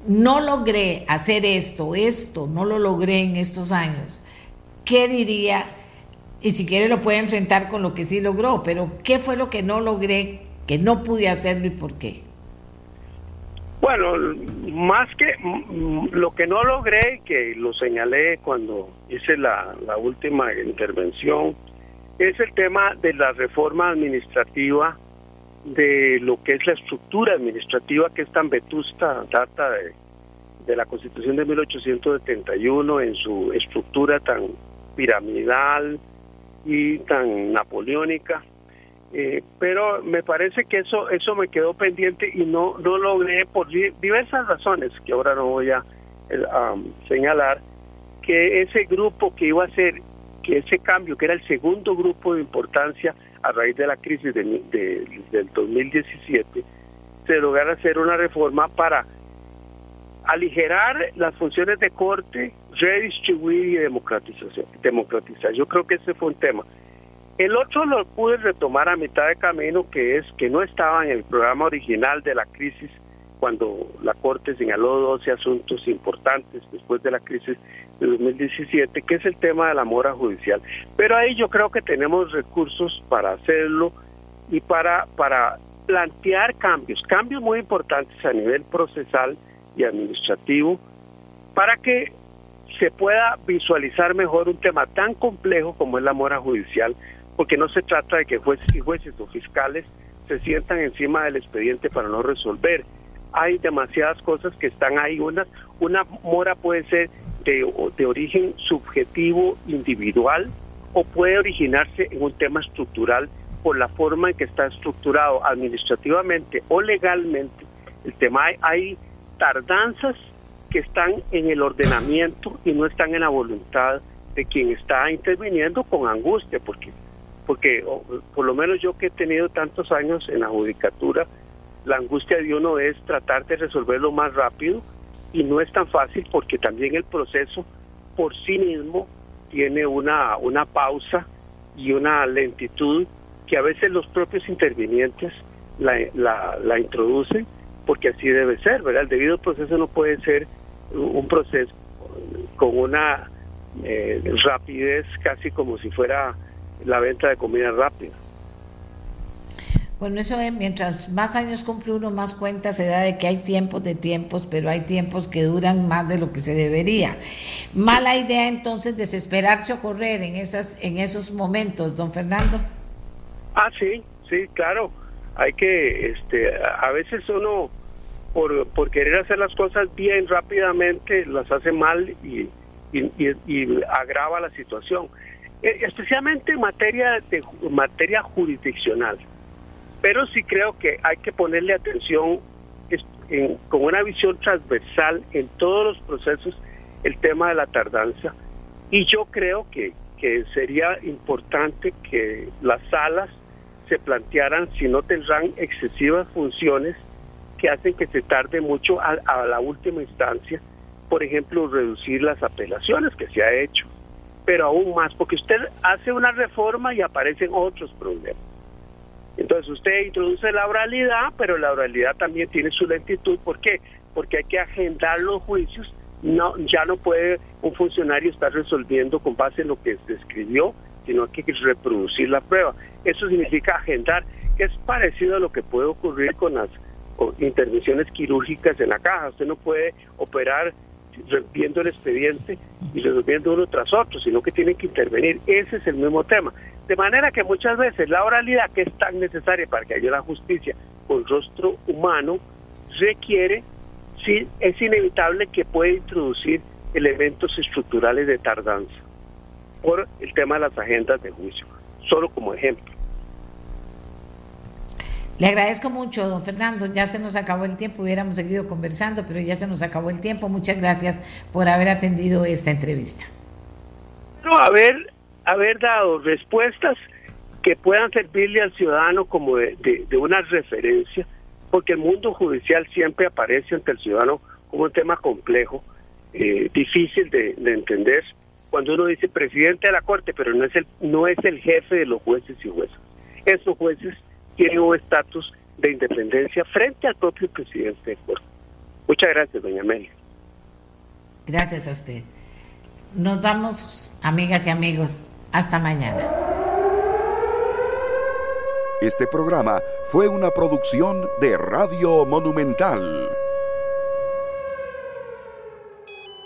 no logré hacer esto, esto, no lo logré en estos años, ¿qué diría? Y si quiere lo puede enfrentar con lo que sí logró, pero ¿qué fue lo que no logré, que no pude hacerlo y por qué? Bueno, más que lo que no logré, que lo señalé cuando hice la, la última intervención, es el tema de la reforma administrativa, de lo que es la estructura administrativa que es tan vetusta, data de, la Constitución de 1871 en su estructura tan piramidal y tan napoleónica. Eh, pero me parece que eso eso me quedó pendiente y no no logré por diversas razones que ahora no voy a eh, señalar que ese grupo que iba a ser que ese cambio que era el segundo grupo de importancia a raíz de la crisis de, del 2017 se lograra hacer una reforma para aligerar las funciones de corte, redistribuir y democratización, democratizar. Yo creo que ese fue un tema. El otro lo pude retomar a mitad de camino, que es que no estaba en el programa original de la crisis cuando la Corte señaló 12 asuntos importantes después de la crisis de 2017, que es el tema de la mora judicial. Pero ahí yo creo que tenemos recursos para hacerlo y para, para plantear cambios, cambios muy importantes a nivel procesal y administrativo para que se pueda visualizar mejor un tema tan complejo como es la mora judicial, porque no se trata de que jueces y jueces o fiscales se sientan encima del expediente para no resolver. Hay demasiadas cosas que están ahí. Una, una mora puede ser de, de origen subjetivo, individual, o puede originarse en un tema estructural por la forma en que está estructurado administrativamente o legalmente. El tema hay, tardanzas que están en el ordenamiento y no están en la voluntad de quien está interviniendo con angustia, porque, porque por lo menos yo que he tenido tantos años en la judicatura, la angustia de uno es tratar de resolverlo más rápido y no es tan fácil porque también el proceso por sí mismo tiene una, una pausa y una lentitud que a veces los propios intervinientes la, la, introducen porque así debe ser, ¿verdad? El debido proceso no puede ser un proceso con una eh, rapidez casi como si fuera la venta de comida rápida. Bueno, eso es, mientras más años cumple uno, más cuenta se da de que hay tiempos de tiempos, pero hay tiempos que duran más de lo que se debería. Mala idea entonces desesperarse o correr en, esas, en esos momentos, don Fernando. Ah, sí, sí, claro hay que, este, a veces uno por, por querer hacer las cosas bien rápidamente las hace mal y, y, agrava la situación, e, especialmente en materia de materia jurisdiccional. Pero sí creo que hay que ponerle atención con una visión transversal en todos los procesos el tema de la tardanza y yo creo que, que sería importante que las salas se plantearan si no tendrán excesivas funciones que hacen que se tarde mucho a, la última instancia, por ejemplo, reducir las apelaciones que se ha hecho, pero aún más, porque usted hace una reforma y aparecen otros problemas. Entonces usted introduce la oralidad, pero la oralidad también tiene su lentitud. ¿Por qué? Porque hay que agendar los juicios. No, ya no puede un funcionario estar resolviendo con base en lo que se escribió, sino hay que reproducir la prueba. Eso significa agendar, que es parecido a lo que puede ocurrir con las intervenciones quirúrgicas en la caja. Usted no puede operar viendo el expediente y resolviendo uno tras otro, sino que tiene que intervenir. Ese es el mismo tema. De manera que muchas veces la oralidad, que es tan necesaria para que haya la justicia con rostro humano, requiere, sí, es inevitable que puede introducir elementos estructurales de tardanza por el tema de las agendas de juicio, solo como ejemplo. Le agradezco mucho, don Fernando. Ya se nos acabó el tiempo, hubiéramos seguido conversando, pero ya se nos acabó el tiempo. Muchas gracias por haber atendido esta entrevista. No, haber, haber dado respuestas que puedan servirle al ciudadano como de, una referencia, porque el mundo judicial siempre aparece ante el ciudadano como un tema complejo, eh, difícil de, de entender. Cuando uno dice presidente de la Corte, pero no es el, no es el jefe de los jueces y jueces. Esos jueces tiene un estatus de independencia frente al propio presidente de Corte. Muchas gracias, doña Amelia. Gracias a usted. Nos vamos, amigas y amigos. Hasta mañana. Este programa fue una producción de Radio Monumental.